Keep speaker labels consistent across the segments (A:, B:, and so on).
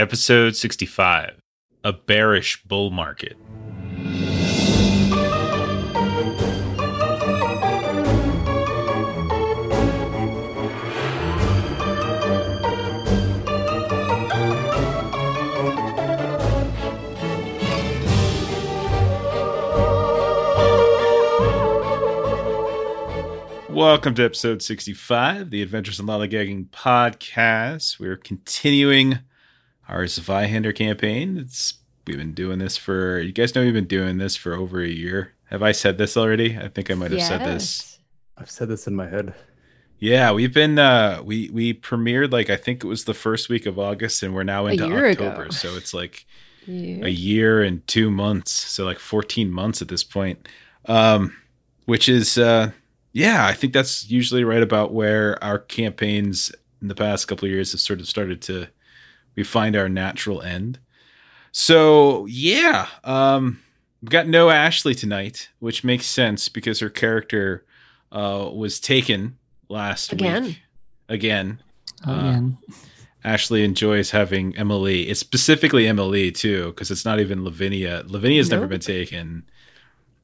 A: Episode 65 A Bearish Bull Market. Welcome to episode 65, the Adventures in Lollygagging podcast. We're continuing our Zweihander campaign. It's we've been doing this for you guys know we've been doing this for over a year. Have I said this already? I think I might have said this.
B: I've said this in my head.
A: Yeah, we've been uh we we premiered like I think it was the first week of August and we're now into October. Ago. So it's like yeah. a year and 2 months. So like 14 months at this point. Um which is uh yeah, I think that's usually right about where our campaigns in the past couple of years have sort of started to we find our natural end. So yeah, um, we've got no Ashley tonight, which makes sense because her character uh, was taken last
C: again.
A: week. Again.
D: Again. Uh,
A: Ashley enjoys having Emily. It's specifically Emily too, because it's not even Lavinia. Lavinia's nope. never been taken.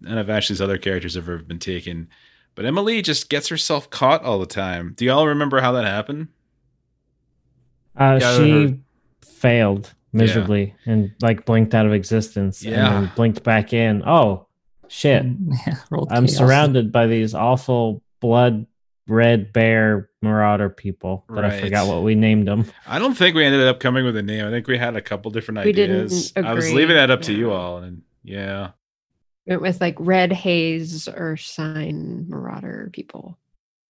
A: None of Ashley's other characters have ever been taken. But Emily just gets herself caught all the time. Do y'all remember how that happened?
D: Uh, she failed miserably yeah. and like blinked out of existence
A: yeah.
D: and then blinked back in. Oh shit. Yeah, I'm chaos. surrounded by these awful blood red bear marauder people but right. I forgot what we named them.
A: I don't think we ended up coming with a name. I think we had a couple different we ideas. I was leaving that up to you all and yeah.
C: Went with like red haze or sign marauder people.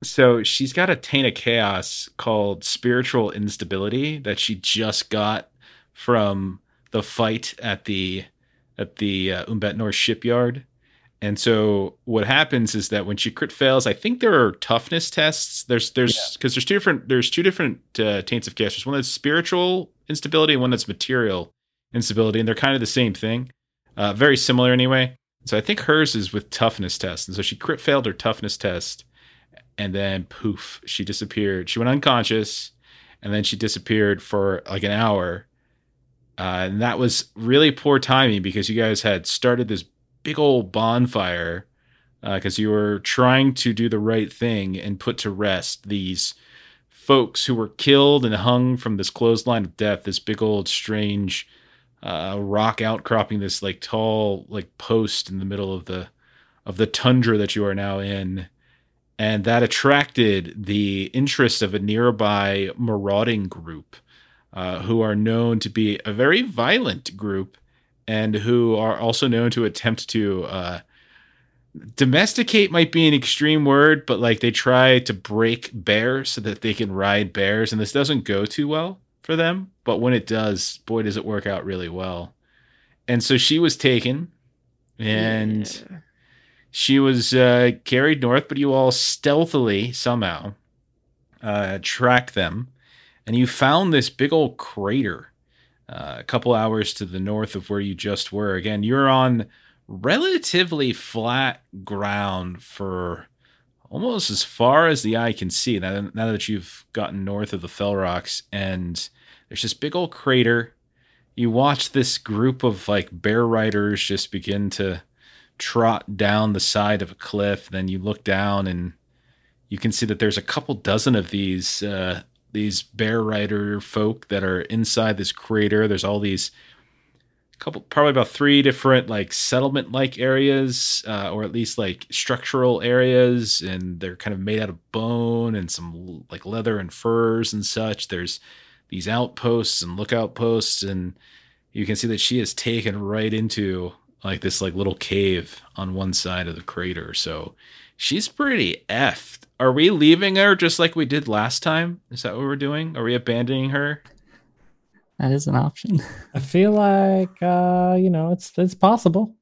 A: So she's got a taint of chaos called spiritual instability that she just got from the fight at the at the uh, Umbat North shipyard. And so what happens is that when she crit fails, I think there are toughness tests. There's there's because yeah. there's two different there's two different uh, taints of chaos. There's one that's spiritual instability and one that's material instability, and they're kind of the same thing. Uh, very similar anyway. So I think hers is with toughness test. And so she crit failed her toughness test and then poof, she disappeared. She went unconscious and then she disappeared for like an hour. Uh, and that was really poor timing because you guys had started this big old bonfire because uh, you were trying to do the right thing and put to rest these folks who were killed and hung from this clothesline of death, this big old strange uh, rock outcropping, this like tall like post in the middle of the of the tundra that you are now in and that attracted the interest of a nearby marauding group uh, who are known to be a very violent group and who are also known to attempt to uh, domesticate might be an extreme word but like they try to break bears so that they can ride bears and this doesn't go too well for them but when it does boy does it work out really well. And so she was taken and yeah she was uh, carried north, but you all stealthily somehow uh, tracked them, and you found this big old crater uh, a couple hours to the north of where you just were. Again, you're on relatively flat ground for almost as far as the eye can see. Now, now that you've gotten north of the Fell Rocks, and there's this big old crater. You watch this group of like bear riders just begin to trot down the side of a cliff. Then you look down and you can see that there's a couple dozen of these uh, these bear rider folk that are inside this crater. There's all these couple probably about three different like settlement like areas uh, or at least like structural areas and they're kind of made out of bone and some like leather and furs and such there's these outposts and lookout posts and you can see that she is taken right into like this like little cave on one side of the crater. So she's pretty effed. Are we leaving her just like we did last time? Is that what we're doing? Are we abandoning her?
D: That is an option. I feel like uh, you know, it's it's possible.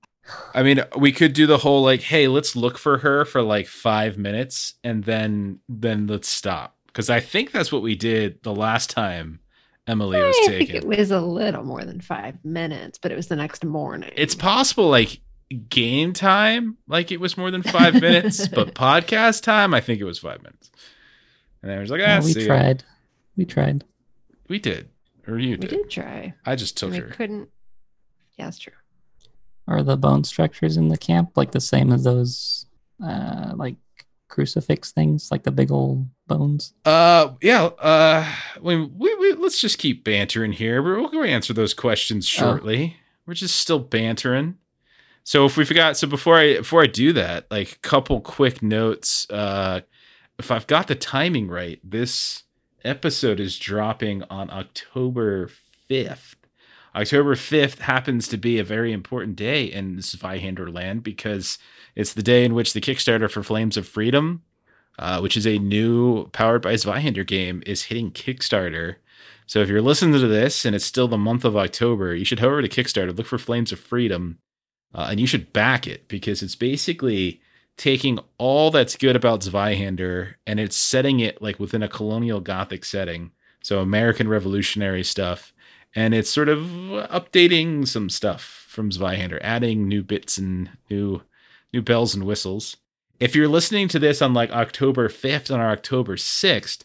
A: I mean, we could do the whole like, hey, let's look for her for like five minutes and then then let's stop. Because I think that's what we did the last time Emily was I taken.
C: it was a little more than five minutes, but it was the next morning.
A: It's possible, like game time, like it was more than five minutes, but podcast time, I think it was five minutes. And I was like, ah,
D: we tried. We tried.
A: We did. Or you did.
C: We did try.
A: I just took
C: we
A: her.
C: couldn't. Yeah, that's true.
B: Are the bone structures in the camp like the same as those, uh, like crucifix things, like the big old bones?
A: Uh, yeah. Uh, we, we, we let's just keep bantering here. We'll answer those questions
B: Oh.
A: shortly. We're just still bantering. So if we forgot, so before I before I do that, like a couple quick notes. Uh, if I've got the timing right, this episode is dropping on October fifth. October 5th happens to be a very important day in Zweihander land because it's the day in which the Kickstarter for Flames of Freedom, uh, which is a new powered by Zweihander game, is hitting Kickstarter. So if you're listening to this and it's still the month of October, you should head over to Kickstarter, look for Flames of Freedom, uh, and you should back it because it's basically taking all that's good about Zweihander and it's setting it like within a colonial Gothic setting. So American Revolutionary stuff and it's sort of updating some stuff from Zweihander, adding new bits and new new bells and whistles. If you're listening to this on like October 5th or October 6th,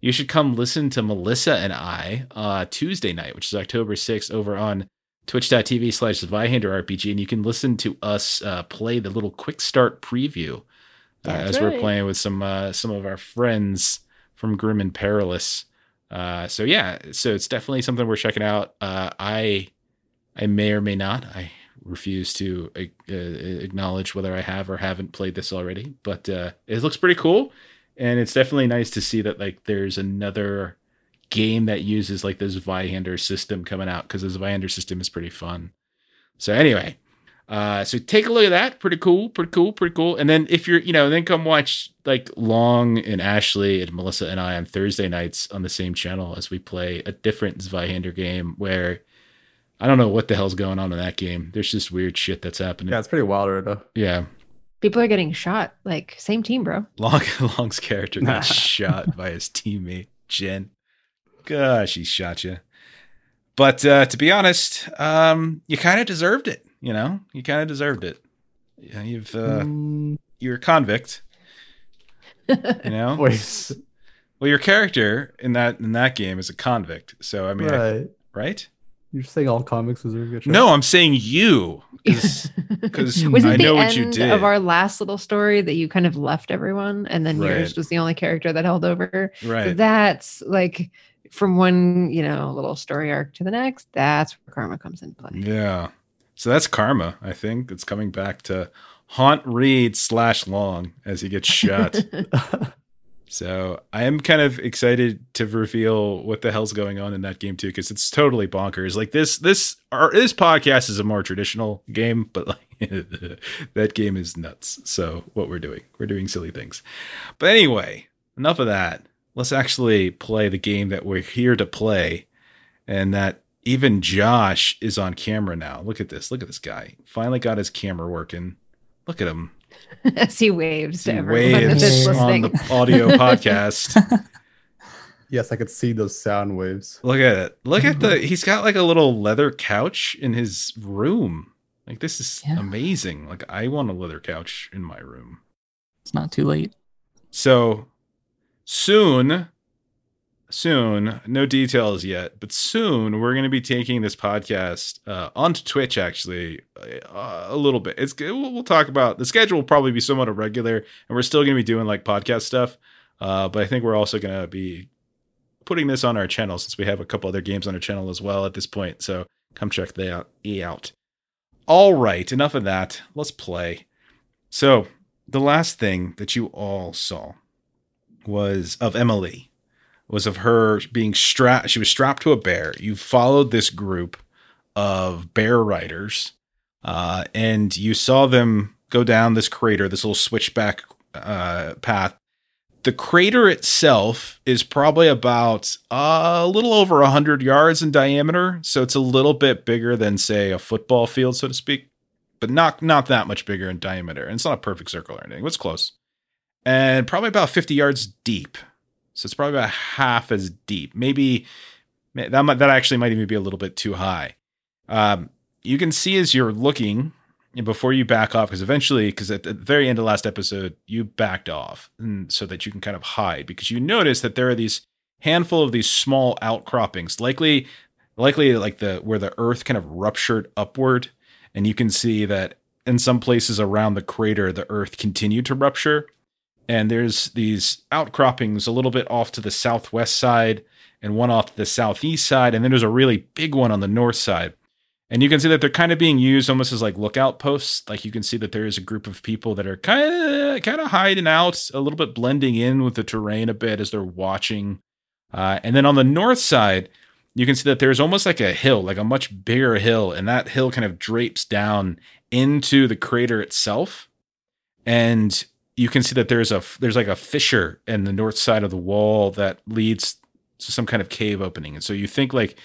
A: you should come listen to Melissa and I uh, Tuesday night, which is October 6th, over on twitch.tv slash RPG. And you can listen to us uh, play the little quick start preview uh, as we're playing with some uh, some of our friends from Grim and Perilous. Uh, so yeah, so it's definitely something we're checking out. Uh, I I may or may not. I refuse to uh, acknowledge whether I have or haven't played this already, but uh, it looks pretty cool, and it's definitely nice to see that like there's another game that uses like this Zweihander system coming out because the Zweihander system is pretty fun. So anyway, uh, so take a look at that. Pretty cool, pretty cool, pretty cool. And then if you're, you know, then come watch like Long and Ashley and Melissa and I on Thursday nights on the same channel as we play a different Zweihander game where I don't know what the hell's going on in that game. There's just weird shit that's happening.
E: Yeah, it's pretty wild right now.
A: Yeah.
C: People are getting shot. Like same team, bro.
A: Long Long's character got shot by his teammate Jen. Gosh, he shot you. But uh, to be honest, um, you kind of deserved it. You know, you kind of deserved it. Yeah, you've uh,
E: Mm,
A: you're a convict. You know,
E: wait,
A: well, your character in that in that game is a convict. So I mean, I-
E: right?
A: Right?
E: You're saying all comics deserve a good shot?
A: No, I'm saying you, because
C: Was
A: I
C: the
A: know
C: end
A: what you did.
C: of our last little story that you kind of left everyone, and then
A: Right.
C: yours was the only character that held over?
A: right.
C: That's like from one, you know, little story arc to the next. That's where karma comes into play.
A: Yeah. So that's karma. I think it's coming back to haunt Reed slash Long as he gets shot. so I am kind of excited to reveal what the hell's going on in that game too, because it's totally bonkers. Like this, this, our, this podcast is a more traditional game, but like that game is nuts. So what we're doing, we're doing silly things. But anyway, enough of that. Let's actually play the game that we're here to play, and that even Josh is on camera now. Look at this. Look at this guy. Finally got his camera working. Look at him.
C: As he waves to everyone that's
A: waves on the audio podcast.
E: yes, I could see those sound waves.
A: Look at it. Look at the. Mm-hmm. He's got like a little leather couch in his room. Like this is
B: Yeah.
A: amazing. Like I want a leather couch in my room.
B: It's not too late.
A: So soon, soon, no details yet, but soon we're going to be taking this podcast uh, onto Twitch. Actually, uh, a little bit. It's we'll, we'll talk about the schedule. Will probably be somewhat irregular, and we're still going to be doing like podcast stuff. Uh, but I think we're also going to be putting this on our channel since we have a couple other games on our channel as well at this point. So come check that out. Out. All right, enough of that. Let's play. So the last thing that you all saw was of Emily was of her being strapped she was strapped to a bear you followed this group of bear riders uh, and you saw them go down this crater this little switchback uh, path the crater itself is probably about uh, a little over 100 yards in diameter so it's a little bit bigger than say a football field so to speak but not not that much bigger in diameter and it's not a perfect circle or anything it's close and probably about 50 yards deep. So it's probably about half as deep. Maybe that might, that actually might even be a little bit too high. Um, you can see as you're looking before you back off, because eventually, because at the very end of last episode, you backed off and so that you can kind of hide because you notice that there are these handful of these small outcroppings, likely likely like the where the earth kind of ruptured upward and you can see that in some places around the crater the earth continued to rupture and there's these outcroppings a little bit off to the southwest side and one off to the southeast side. And then there's a really big one on the north side. And you can see that they're kind of being used almost as like lookout posts. Like you can see that there is a group of people that are kind of kind of hiding out a little bit blending in with the terrain a bit as they're watching. Uh, and then on the north side you can see that there's almost like a hill like a much bigger hill. And that hill kind of drapes down into the crater itself. And you can see that there's a there's like a fissure in the north side of the wall that leads to some kind of cave opening and so you think like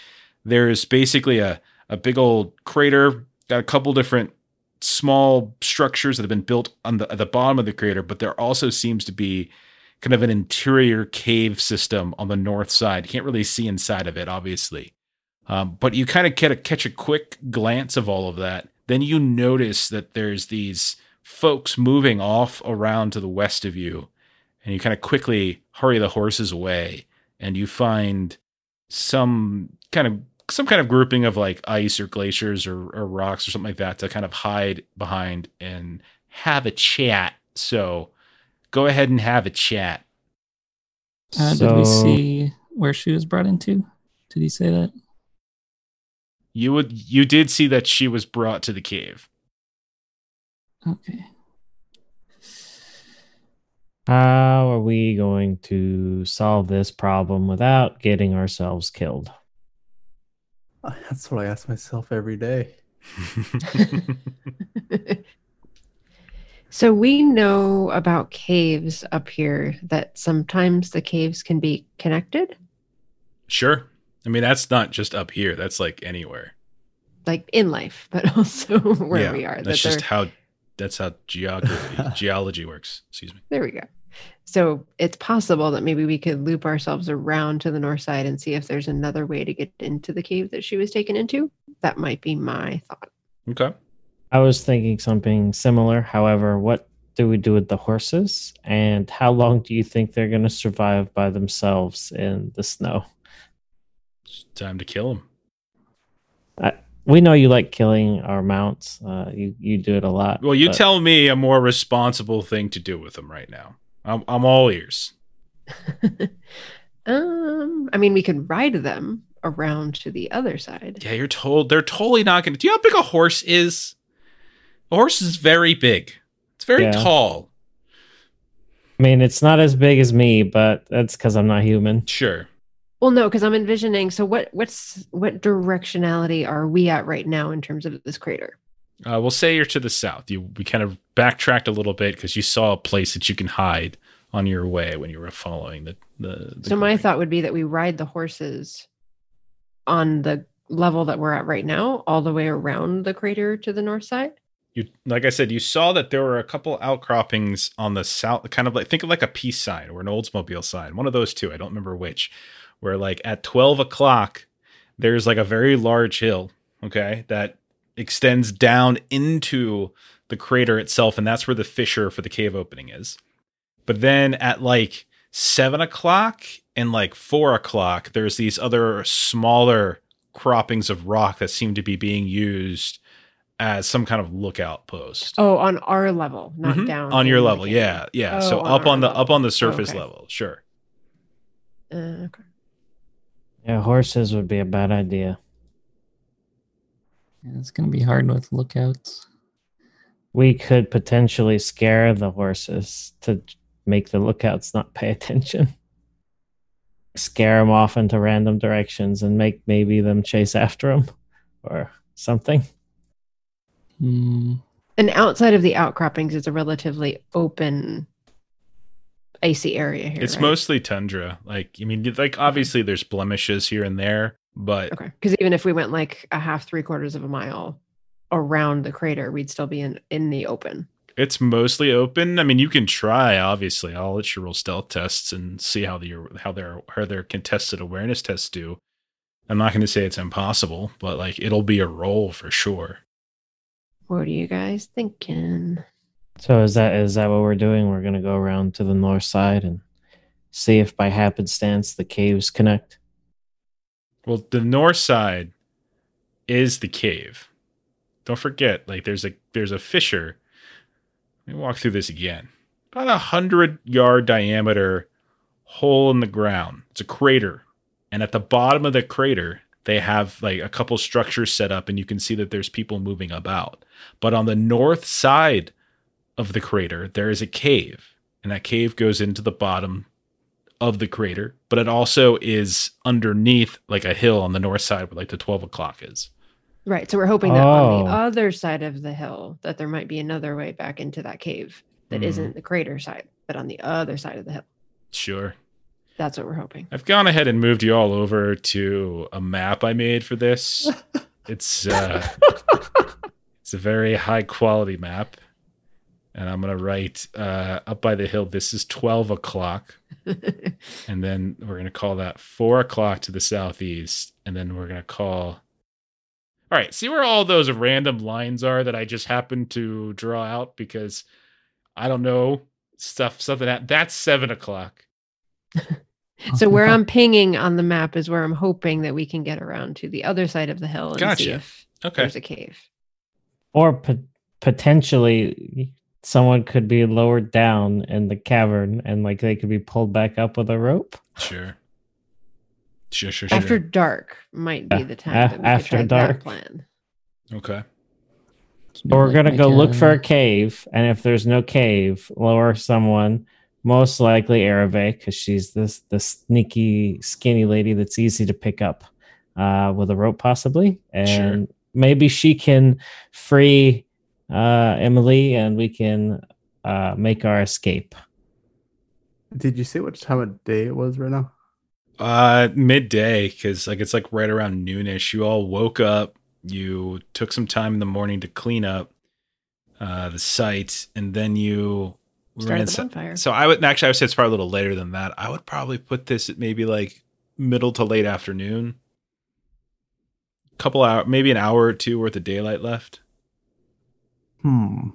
A: there's basically a a big old crater, got a couple different small structures that have been built on the at the bottom of the crater, but there also seems to be kind of an interior cave system on the north side. You can't really see inside of it, obviously. Um, but you kind of get a, catch a quick glance of all of that. Then you notice that there's these folks moving off around to the west of you, and you kind of quickly hurry the horses away, and you find some kind of some kind of grouping of like ice or glaciers or, or rocks or something like that to kind of hide behind and have a chat. So go ahead and have a chat.
B: Uh, so, did we see where she was brought into? Did he say that?
A: You would you did see that she was brought to the cave.
B: Okay.
D: How are we going to solve this problem without getting ourselves killed?
E: That's what I ask myself every day.
C: so we know about caves up here that sometimes the caves can be connected.
A: Sure. I mean, that's not just up here. That's like anywhere.
C: Like in life, but also where
A: yeah,
C: we are.
A: That's that just how that's how geography geology works. Excuse me.
C: There we go. So it's possible that maybe we could loop ourselves around to the north side and see if there's another way to get into the cave that she was taken into. That might be my thought.
A: Okay.
D: I was thinking something similar. However, what do we do with the horses? And how long do you think they're going to survive by themselves in the snow?
A: It's time to kill them.
D: I, we know you like killing our mounts. Uh, you you do it a lot.
A: Well, you but... tell me a more responsible thing to do with them right now. I'm, I'm all ears.
C: um, I mean, we could ride them around to the other side.
A: Yeah, you're told they're totally not going to. Do you know how big a horse is? A horse is very big. It's very yeah. tall.
D: I mean, it's not as big as me, but that's because I'm not human.
A: Sure.
C: Well, no, because I'm envisioning. So, what what's what directionality are we at right now in terms of this crater?
A: Uh, we'll say you're to the south. You we kind of backtracked a little bit because you saw a place that you can hide on your way when you were following the the. the
C: so my thought would be that we ride the horses on the level that we're at right now, all the way around the crater to the north side.
A: You like I said, you saw that there were a couple outcroppings on the south, kind of like think of like a peace sign or an Oldsmobile sign, one of those two. I don't remember which. Where like at twelve o'clock, there's like a very large hill, okay, that extends down into the crater itself, and that's where the fissure for the cave opening is. But then at like seven o'clock and like four o'clock, there's these other smaller croppings of rock that seem to be being used as some kind of lookout post.
C: Oh, on our level, not mm-hmm. down
A: on your level. Yeah, yeah. Oh, so on up on the level. up on the surface okay. level, sure.
C: Uh, okay.
D: Yeah, horses would be a bad idea.
B: Yeah, it's going to be hard with lookouts.
D: We could potentially scare the horses to make the lookouts not pay attention. Scare them off into random directions and make maybe them chase after them or something.
B: Mm.
C: And outside of the outcroppings, it's a relatively open icy area here.
A: It's
C: right?
A: mostly tundra. Like, I mean, like obviously there's blemishes here and there, but
C: okay, because even if we went like a half, three quarters of a mile around the crater, we'd still be in in the open.
A: It's mostly open. I mean, you can try. Obviously, I'll let you roll stealth tests and see how the how their how their contested awareness tests do. I'm not going to say it's impossible, but like it'll be a roll for sure.
C: What are you guys thinking?
D: So is that is that what we're doing? We're to go around to the north side and see if by happenstance the caves connect.
A: Well, the north side is the cave. Don't forget, like there's a there's a fissure. Let me walk through this again. About a hundred yard diameter hole in the ground. It's a crater. And at the bottom of the crater, they have like a couple structures set up, and you can see that there's people moving about. But on the north side of the crater, there is a cave, and that cave goes into the bottom of the crater, but it also is underneath like a hill on the north side where like the 12 o'clock is.
C: Right. So we're hoping that on the
D: Oh.
C: other side of the hill that there might be another way back into that cave that
A: Mhm.
C: not the crater side, but on the other side of the hill.
A: Sure.
C: That's what we're hoping.
A: I've gone ahead and moved you all over to a map I made for this. It's uh it's a very high quality map. And I'm gonna write uh up by the hill, this is 12 o'clock. And then we're gonna call that four o'clock to the southeast. And then we're gonna call all right, see where all those random lines are that I just happened to draw out because I don't know stuff, something that that's seven o'clock.
C: so where I'm pinging on the map is where I'm hoping that we can get around to the other side of the hill and see
A: Gotcha.
C: if
A: Okay.
C: there's a cave.
D: Or po- potentially someone could be lowered down in the cavern and like they could be pulled back up with a rope.
A: Sure. Sure, sure, sure.
C: After dark might be
D: Yeah,
C: the time
D: af-
C: that we
D: after
C: could
D: dark.
C: that plan.
A: okay.
D: But we're
B: Like,
D: gonna go look for
B: a-
D: a cave, and if there's no cave, lower someone, most likely Arave, because she's this the sneaky, skinny lady that's easy to pick up uh, with a rope, possibly, and maybe she can free uh, Emily, and we can uh, make our escape.
E: Did you see what time of day it was right now?
A: Uh midday, because like it's like right around noonish. You all woke up, you took some time in the morning to clean up uh the site, and then you
C: Started
A: ran
C: the
A: so-
C: bonfire.
A: So I would actually I would say it's probably a little later than that. I would probably put this at maybe like middle to late afternoon. A couple hour maybe an hour or two worth of daylight left.
E: Hmm.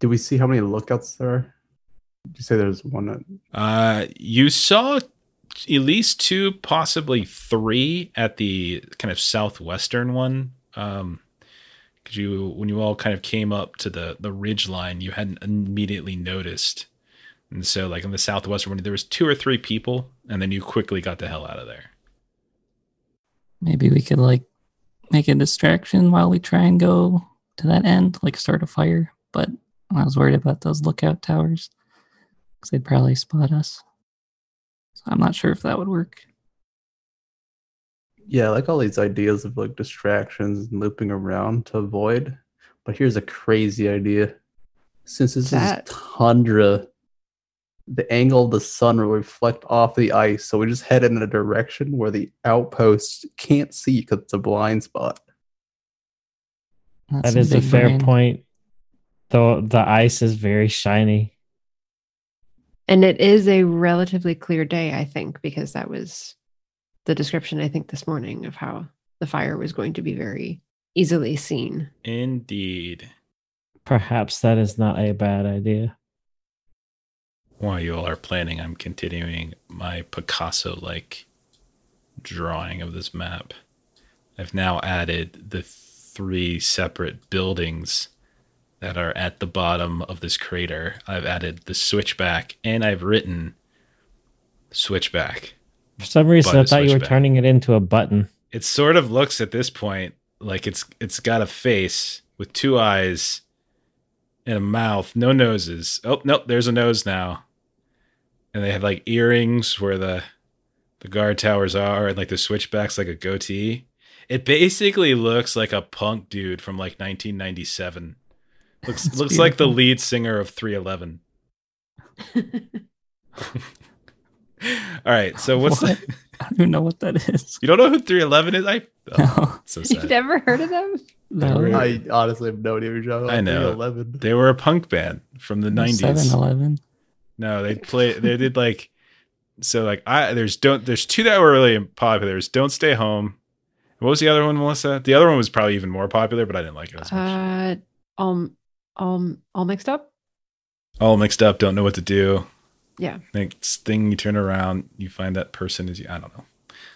E: Did we see how many lookouts there are? Did you say there's one? At,
A: Uh, you saw at least two, possibly three at the kind of southwestern one. Um, because you, when you all kind of came up to the the ridge line, you hadn't immediately noticed, and so like in the southwestern one, there was two or three people, and then you quickly got the hell out of there.
B: Maybe we could like make a distraction while we try and go to that end, like start a fire. But I was worried about those lookout towers because they'd probably spot us. So I'm not sure if that would work.
E: yeah, I like all these ideas of like distractions and looping around to avoid. But here's a crazy idea. Since this
C: That-
E: is tundra, the angle of the sun will reflect off the ice. So we just head in a direction where the outposts can't see because it's a blind spot.
B: That's
D: That is a
B: big
D: fair
B: brain.
D: point. Though the ice is very shiny.
C: And it is a relatively clear day, I think, because that was the description, I think, this morning of how the fire was going to be very easily seen.
A: Indeed.
D: Perhaps that is not a bad idea.
A: While you all are planning, I'm continuing my Picasso like drawing of this map. I've now added the three separate buildings that are at the bottom of this crater. I've added the switchback and I've written switchback.
D: For some reason, I thought you were turning it into a button.
A: It sort of looks at this point like it's it's got a face with two eyes and a mouth, no noses. Oh, nope, there's a nose now. And they have like earrings where the the guard towers are and like the switchbacks like a goatee. It basically looks like a punk dude from like 1997. Looks
B: That's
A: looks like the lead singer of 311. All right, so what's
B: What?
A: the,
B: I don't even know what that is.
A: you don't know who 311 is? I oh,
B: No.
A: so
C: You've
A: sad.
C: never heard of them?
B: No.
A: Really?
E: I honestly have no idea what you're talking about.
A: I know.
E: 11.
A: They were a punk band from the 90s.
B: 7-Eleven.
A: No, they play they did like so like I there's don't there's two that were really popular. There's Don't Stay Home. What was the other one, Melissa? The other one was probably even more popular, but I didn't like it as much.
C: Uh, all, all, all mixed up?
A: All mixed up, don't know what to do.
C: Yeah.
A: Next thing you turn around, you find that person is I don't know.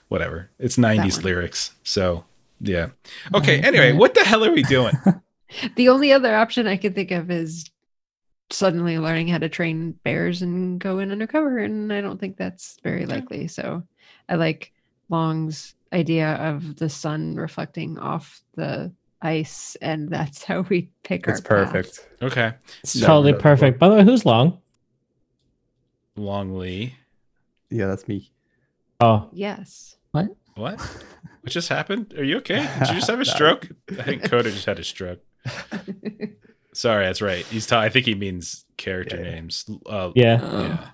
A: Whatever. It's 90s lyrics. So, yeah. Okay,
B: Right,
A: anyway, what the hell are we doing?
C: The only other option I can think of is suddenly learning how to train bears and go in undercover, and I don't think that's very likely. So I like Long's idea of the sun reflecting off the ice, and that's how we pick
E: It's
C: our path.
E: perfect.
A: Okay.
D: It's
E: Never
D: totally
E: done
D: perfect. By the way, who's long?
A: Longley.
E: Yeah, that's me.
D: Oh,
C: Yes.
B: What?
A: What? What just happened? Are you okay? Did you just have a stroke? I think Coda just had a stroke. Sorry, that's right. He's ta- I think he means character
E: Yeah.
A: names. Uh,
D: yeah,
B: Oh.
A: yeah.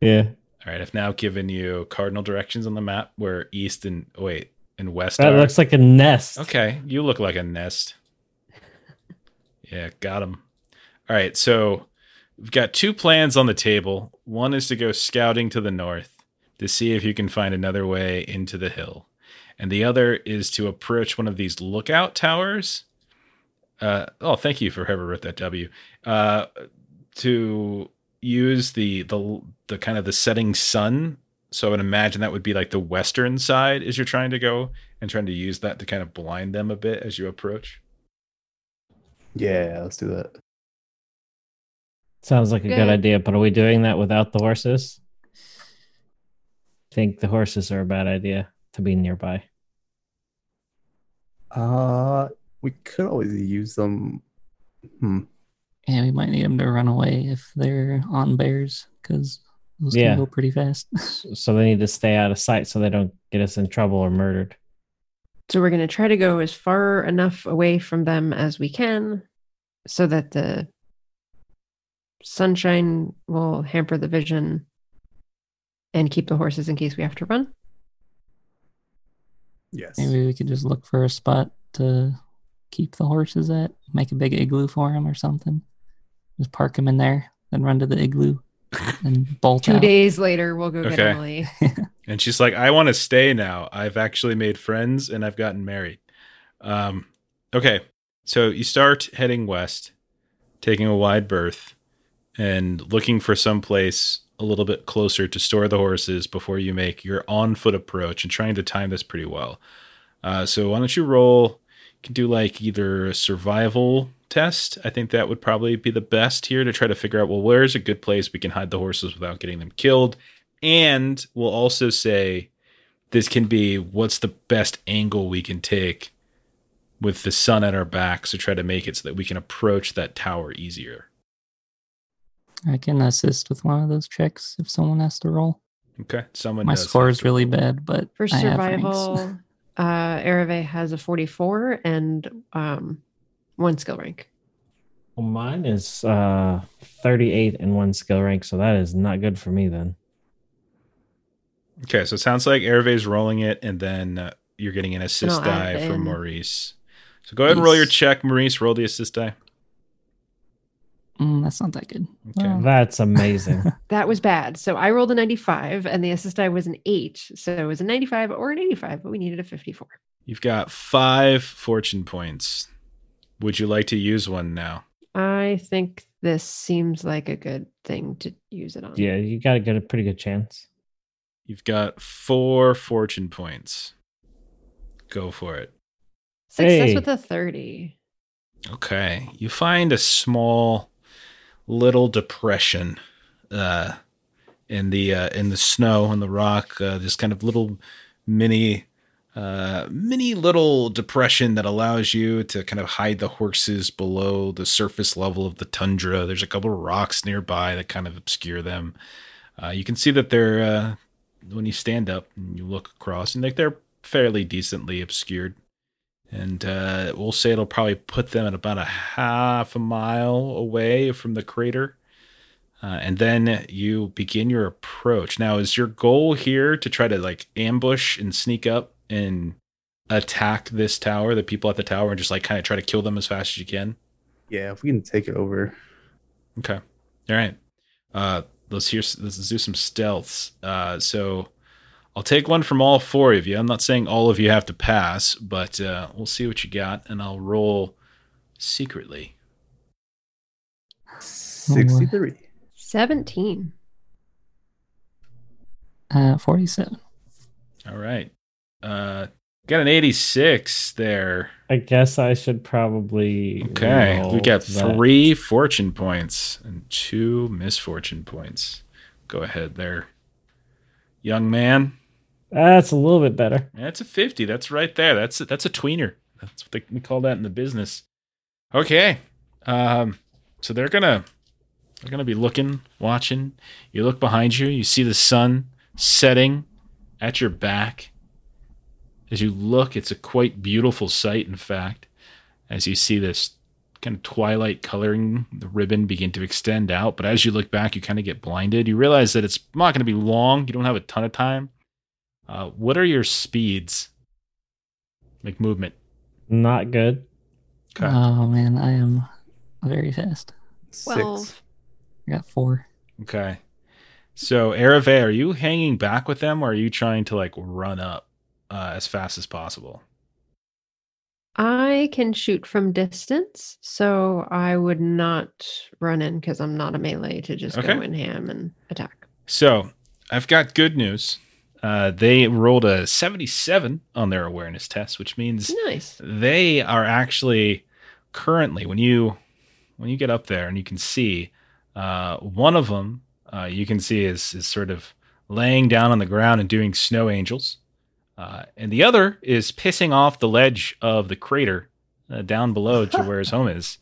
D: yeah.
A: All right. I've now given you cardinal directions on the map where east and wait and west
D: That
A: are.
D: looks like a nest.
A: okay. You look like a nest. Yeah, got him. All right. So we've got two plans on the table. One is to go scouting to the north to see if you can find another way into the hill, and the other is to approach one of these lookout towers. Uh, oh, thank you for whoever wrote that W. Uh, to use the the the kind of the setting sun. So I would imagine that would be like the western side as you're trying to go and trying to use that to kind of blind them a bit as you approach.
E: Yeah, let's do that.
D: Sounds like a good
C: Good.
D: idea, but are we doing that without the horses? I think the horses are a bad idea to be nearby.
E: Uh, we could always use them. Hmm.
B: Yeah, we might need them to run away if they're on bears because those
D: Yeah.
B: can go pretty fast.
D: So they need to stay out of sight so they don't get us in trouble or murdered.
C: So we're going to try to go as far enough away from them as we can so that the sunshine will hamper the vision and keep the horses in case we have to run.
E: Yes.
B: Maybe we could just look for a spot to keep the horses at, make a big igloo for them or something. Just park him in there, then run to the igloo and bolt
C: Two
B: out.
C: days later, we'll go get
A: Okay.
C: Emily.
A: And she's like, I want to stay now. I've actually made friends and I've gotten married. Um, okay. So you start heading west, taking a wide berth, and looking for some place a little bit closer to store the horses before you make your on foot approach and trying to time this pretty well. Uh, so why don't you roll? You can do like either a survival test. I think that would probably be the best here to try to figure out well, where's a good place we can hide the horses without getting them killed. And we'll also say this can be what's the best angle we can take with the sun at our backs to try to make it so that we can approach that tower easier.
B: I can assist with one of those checks if someone has to roll.
A: Okay. Someone
B: My
A: does
B: score is really
A: roll.
B: bad, but
C: For
B: I have
C: survival, uh, Ereve has a 44 and um, one skill rank.
D: Well, mine is uh 38 and one skill rank, so that is not good for me then.
A: Okay, so it sounds like Hervé's rolling it, and then uh, you're getting an assist
C: I'll
A: die
C: it
A: from. Maurice. So go ahead and roll your check, Maurice. Roll the assist die.
B: Mm, that's not that good.
A: Okay.
B: Well,
D: That's amazing.
C: That was bad. So I rolled a 95 and the assist die was an 8. So it was a 95 or an 85, but we needed a 54.
A: You've got five fortune points. Would you like to use one now?
C: I think this seems like a good thing to use it on.
D: yeah, you got to get a pretty good chance.
A: You've got four fortune points. Go for it.
C: Success
D: Hey.
C: with a 30.
A: Okay. You find a small little depression uh in the uh in the snow on the rock, uh this kind of little mini uh mini little depression that allows you to kind of hide the horses below the surface level of the tundra. There's a couple of rocks nearby that kind of obscure them. Uh you can see that they're uh when you stand up and you look across and like they're fairly decently obscured and uh, we'll say it'll probably put them at about a half a mile away from the crater. Uh, and then you begin your approach. Now, is your goal here to try to like ambush and sneak up and attack this tower, the people at the tower, and just like kind of try to kill them as fast as you can?
E: Yeah, if we can take it over.
A: Okay. All right. Uh, let's hear. Let's do some stealths. Uh, so I'll take one from all four of you. I'm not saying all of you have to pass, but uh, we'll see what you got, and I'll roll secretly.
E: 63.
C: 17.
B: Uh, 47.
A: All right. Uh, got an 86 there.
D: I guess I should probably.
A: Okay. We got
D: that.
A: three fortune points and two misfortune points. Go ahead there. Young man.
D: That's a little bit better.
A: That's a 50. That's right there. That's a, that's a tweener. That's what they, we call that in the business. Okay. Um, so they're gonna they're gonna be looking, watching. You look behind you, you see the sun setting at your back. As you look, it's a quite beautiful sight, in fact, as you see this kind of twilight coloring the ribbon begin to extend out. But as you look back, you kind of get blinded. You realize that it's not going to be long. You don't have a ton of time. Uh, what are your speeds? Like movement.
D: Not good.
A: Okay.
B: Oh man, I am very fast.
E: Six.
B: I got four.
A: Okay. So, Ereve, are you hanging back with them or are you trying to like run up uh, as fast as possible?
C: I can shoot from distance, so I would not run in because I'm not a melee to just
A: Okay.
C: go in ham and attack.
A: So, I've got good news. Uh, they rolled a 77 on their awareness test, which means
C: Nice.
A: they are actually currently when you when you get up there and you can see uh, one of them uh, you can see is is sort of laying down on the ground and doing snow angels uh, and the other is pissing off the ledge of the crater uh, down below to where his home is.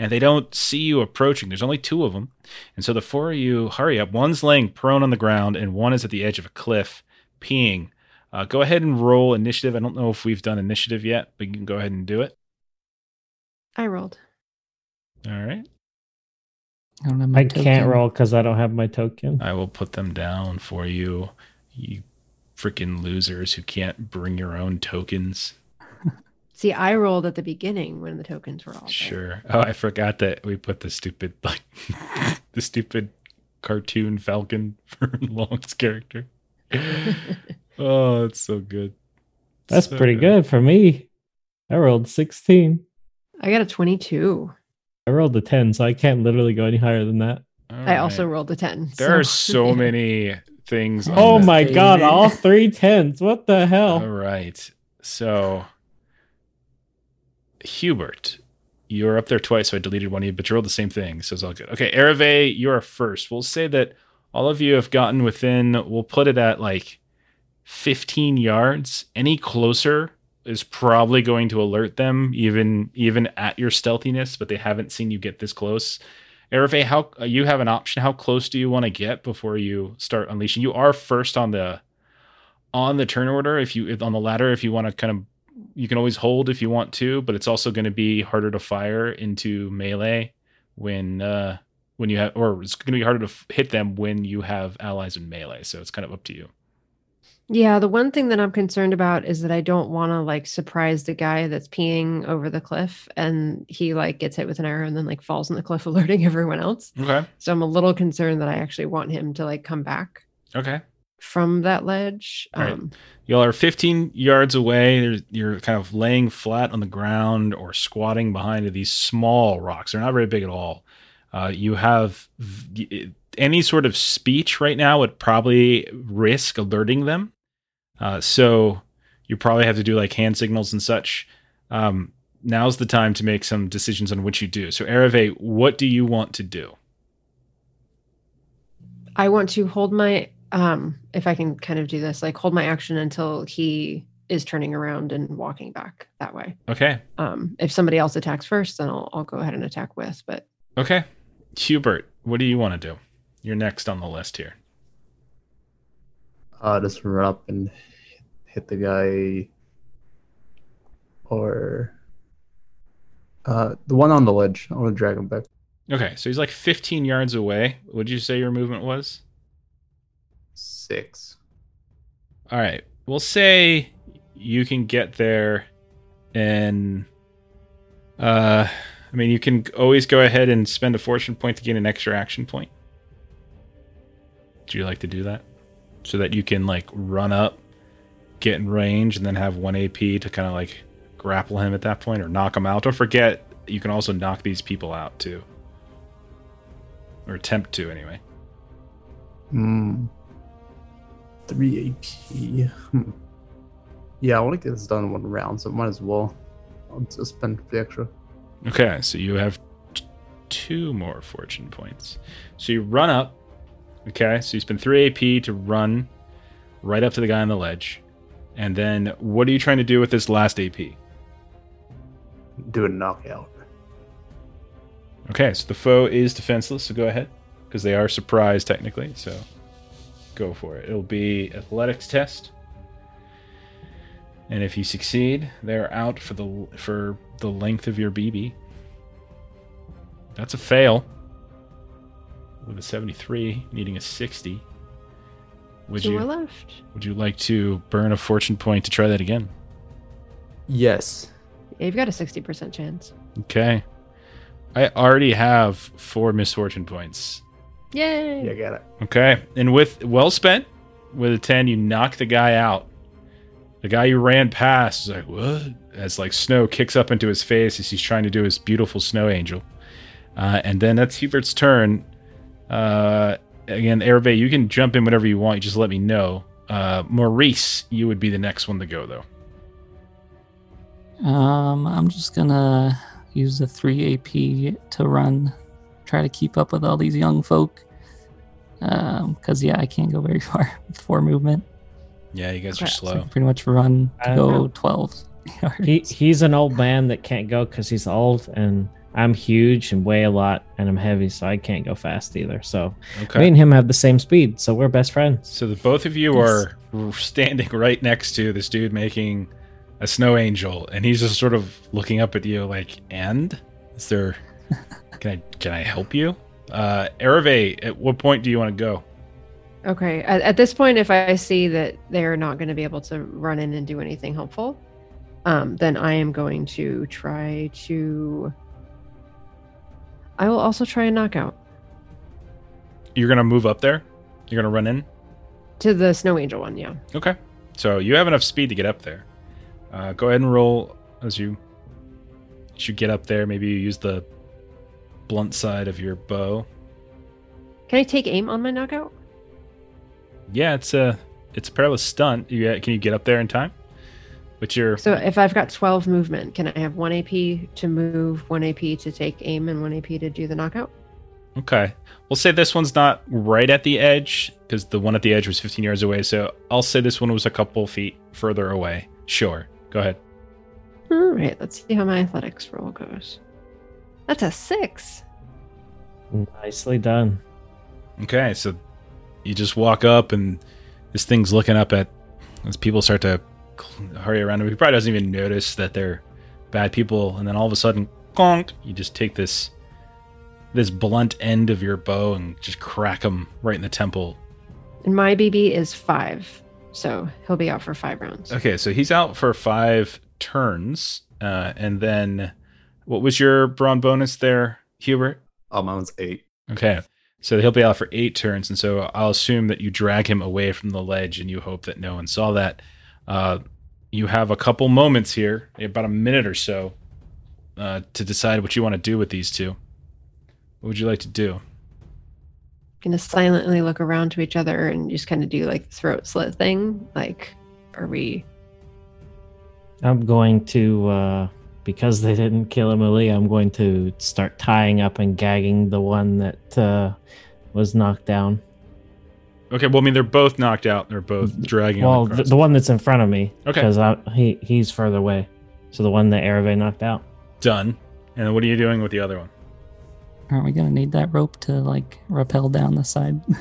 A: And they don't see you approaching. There's only two of them. And so the four of you hurry up. One's laying prone on the ground and one is at the edge of a cliff peeing. Uh, go ahead and roll initiative. I don't know if we've done initiative yet but you can go ahead and do it.
C: I rolled.
A: all right.
B: I don't have my
D: I can't roll because I don't have my token.
A: I will put them down for you, you freaking losers who can't bring your own tokens.
C: See, I rolled at the beginning when the tokens were all there.
A: Sure. Oh, I forgot that we put the stupid like the stupid cartoon falcon for Long's character. oh, it's so good.
D: That's
A: So
D: pretty good for me. I rolled 16.
C: I got a 22.
D: I rolled a 10, so I can't literally go any higher than that.
A: All
C: I also rolled a 10.
A: There are so many things.
D: Oh my god, all three tens. What the hell?
A: All right. So, Hubert, you were up there twice, so I deleted one of you, but you rolled the same thing, so it's all good. Okay, Ereve, you are first. We'll say that all of you have gotten within, we'll put it at like 15 yards. Any closer is probably going to alert them, even even at your stealthiness, but they haven't seen you get this close. Ereve, how uh, you have an option. How close do you want to get before you start unleashing? You are first on the on the turn order if you if on the ladder if you want to kind of you can always hold if you want to but it's also going to be harder to fire into melee when uh when you have or it's going to be harder to f- hit them when you have allies in melee so it's kind of up to you
C: Yeah, the one thing that I'm concerned about is that I don't want to like surprise the guy that's peeing over the cliff and he like gets hit with an arrow and then like falls in the cliff, alerting everyone else.
A: okay
C: So I'm a little concerned that I actually want him to like come back
A: okay
C: from that ledge.
A: All right.
C: Um,
A: y'all are 15 yards away you're kind of laying flat on the ground or squatting behind these small rocks they're not very big at all uh, you have v- any sort of speech right now would probably risk alerting them uh, so you probably have to do like hand signals and such. Um, now's the time to make some decisions on what you do. So Ereve, what do you want to do?
C: I want to hold my um if I can kind of do this, like hold my action until he is turning around and walking back that way.
A: okay.
C: Um if somebody else attacks first, then I'll I'll go ahead and attack with. But
A: okay. Hubert what do you want to do? You're next on the list here
E: Uh, just run up and hit the guy, or uh, the one on the ledge. I want to drag him back.
A: Okay, so he's like 15 yards away. Would you say your movement was?
E: Six.
A: All right, we'll say you can get there and uh I mean you can always go ahead and spend a fortune point to gain an extra action point. Do you like to do that? So that you can like run up, get in range, and then have one AP to kind of like grapple him at that point or knock him out. Don't forget you can also knock these people out too. Or attempt to anyway.
E: Hmm. Three AP. Hmm. Yeah, I want to get this done in one round, so might as well. I'll just spend the extra.
A: Okay, so you have t- two more fortune points. So you run up. Okay, so you spend three AP to run right up to the guy on the ledge. And then what are you trying to do with this last AP?
E: Do a knockout.
A: Okay, so the foe is defenseless, so go ahead. Because they are surprised technically, so go for it. It'll be athletics test. And if you succeed, they're out for the for the length of your BB. That's a fail. With a 73, needing a 60. Would
C: Two
A: you
C: more left.
A: would you like to burn a fortune point to try that again?
E: Yes.
C: Yeah, you've got a 60% chance.
A: Okay. I already have four misfortune points.
C: Yay!
E: Yeah, I got it.
A: Okay. And with well spent, with a 10, you knock the guy out. The guy you ran past is like, what? As like snow kicks up into his face as he's trying to do his beautiful snow angel. Uh, and then that's Hubert's turn. Uh, again, Hervé, you can jump in whenever you want. You just let me know. Uh, Maurice, you would be the next one to go, though.
B: Um, I'm just gonna use the three AP to run, try to keep up with all these young folk. Um, cause yeah, I can't go very far with four movement.
A: Yeah, you guys are
C: Okay.
B: So
A: slow.
B: can pretty much run to go
D: know.
B: 12 yards.
D: He he's an old man that can't go because he's old, and I'm huge and weigh a lot, and I'm heavy, so I can't go fast either. So
A: Okay.
D: me and him have the same speed, so we're best friends.
A: So the both of you
B: Yes.
A: are standing right next to this dude making a snow angel, and he's just sort of looking up at you like, "And is there? Can I can I help you?" Uh, Hervé, at what point do you want to go?
C: Okay. At, at this point, if I see that they're not going to be able to run in and do anything helpful, um, then I am going to try to. I will also try a knockout
A: You're gonna move up there. You're gonna run in.
C: to the snow angel one. Yeah.
A: Okay. So you have enough speed to get up there. Uh, go ahead and roll as you as you get up there. Maybe you use the blunt side of your bow.
C: Can I take aim on my knockout?
A: Yeah, it's a it's a perilous stunt. You can you get up there in time? With your
C: So if I've got 12 movement, can I have one AP to move, one AP to take aim, and one AP to do the knockout?
A: Okay. We'll say this one's not right at the edge because the one at the edge was 15 yards away. So I'll say this one was a couple feet further away. Sure. Go ahead.
C: All right. Let's see how my athletics roll goes. That's a six.
D: Nicely done.
A: Okay. So you just walk up and this thing's looking up at as people start to cl- hurry around him. He probably doesn't even notice that they're bad people. And then all of a sudden, conk, you just take this this blunt end of your bow and just crack him right in the temple
C: And my BB is five. So he'll be out for five rounds.
A: Okay, so he's out for five turns, uh, and then what was your brawn bonus there, Hubert?
E: Oh, mine was eight.
A: Okay, so he'll be out for eight turns, and so I'll assume that you drag him away from the ledge, and you hope that no one saw that. Uh, you have a couple moments here, about a minute or so, uh, to decide what you want to do with these two. What would you like to do?
C: Gonna silently look around to each other and just kind of do like the throat slit thing. Like, are we?
D: I'm going to, uh, because they didn't kill Emily, I'm going to start tying up and gagging the one that uh, was knocked down.
A: Okay, well, I mean, they're both knocked out. They're both dragging.
D: Well,
A: on
D: the, the one that's in front of me.
A: Okay.
D: Because he he's further away. So the one that Hervé knocked out.
A: done. And then what are you doing with the other one?
B: Aren't we gonna need that rope to like rappel down the side?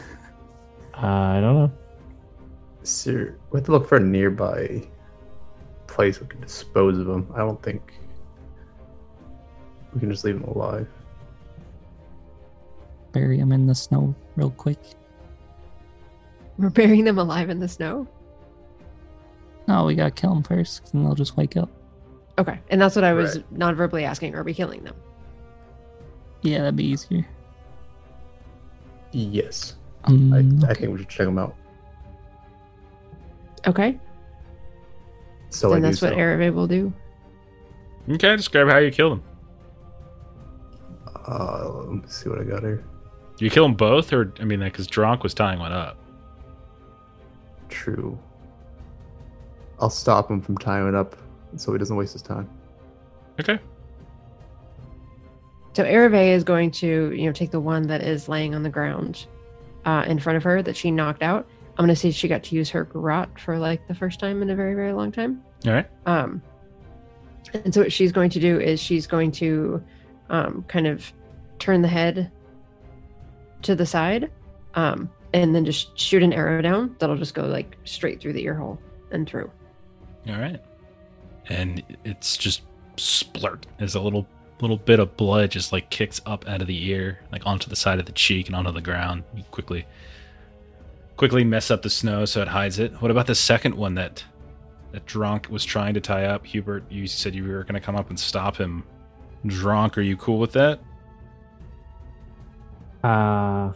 D: Uh, I don't know.
E: Sir, we have to look for a nearby place we can dispose of them. I don't think we can just leave them alive.
B: Bury them in the snow real quick.
C: We're burying them alive in the snow.
B: No, we gotta kill them first, and they'll just wake up.
C: Okay, and that's what I was
E: Right.
C: non-verbally asking. Are we killing them?
B: Yeah, that'd be easier.
E: Yes,
B: Um,
E: I, I think we should check them out.
C: Okay,
E: So
C: then
E: I
C: that's what
E: so.
C: Arabe will do.
A: Okay, describe how you kill them.
E: Uh, let me see what I got here.
A: You kill them both, or I mean, because Dronk was tying one up.
E: True. I'll stop him from tying it up so he doesn't waste his time.
A: Okay.
C: So Ereve is going to, you know, take the one that is laying on the ground uh, in front of her that she knocked out. I'm going to see if she got to use her garrote for like the first time in a very, very long time.
A: All right.
C: Um, and so what she's going to do is she's going to um, kind of turn the head to the side um, and then just shoot an arrow down that'll just go like straight through the ear hole and through.
A: All right. And it's just splurt as a little little bit of blood just like kicks up out of the ear, like onto the side of the cheek and onto the ground. You quickly quickly mess up the snow so it hides it. What about the second one that that Dronk was trying to tie up? Hubert, you said you were gonna come up and stop him. Dronk, are you cool with that?
D: Uh,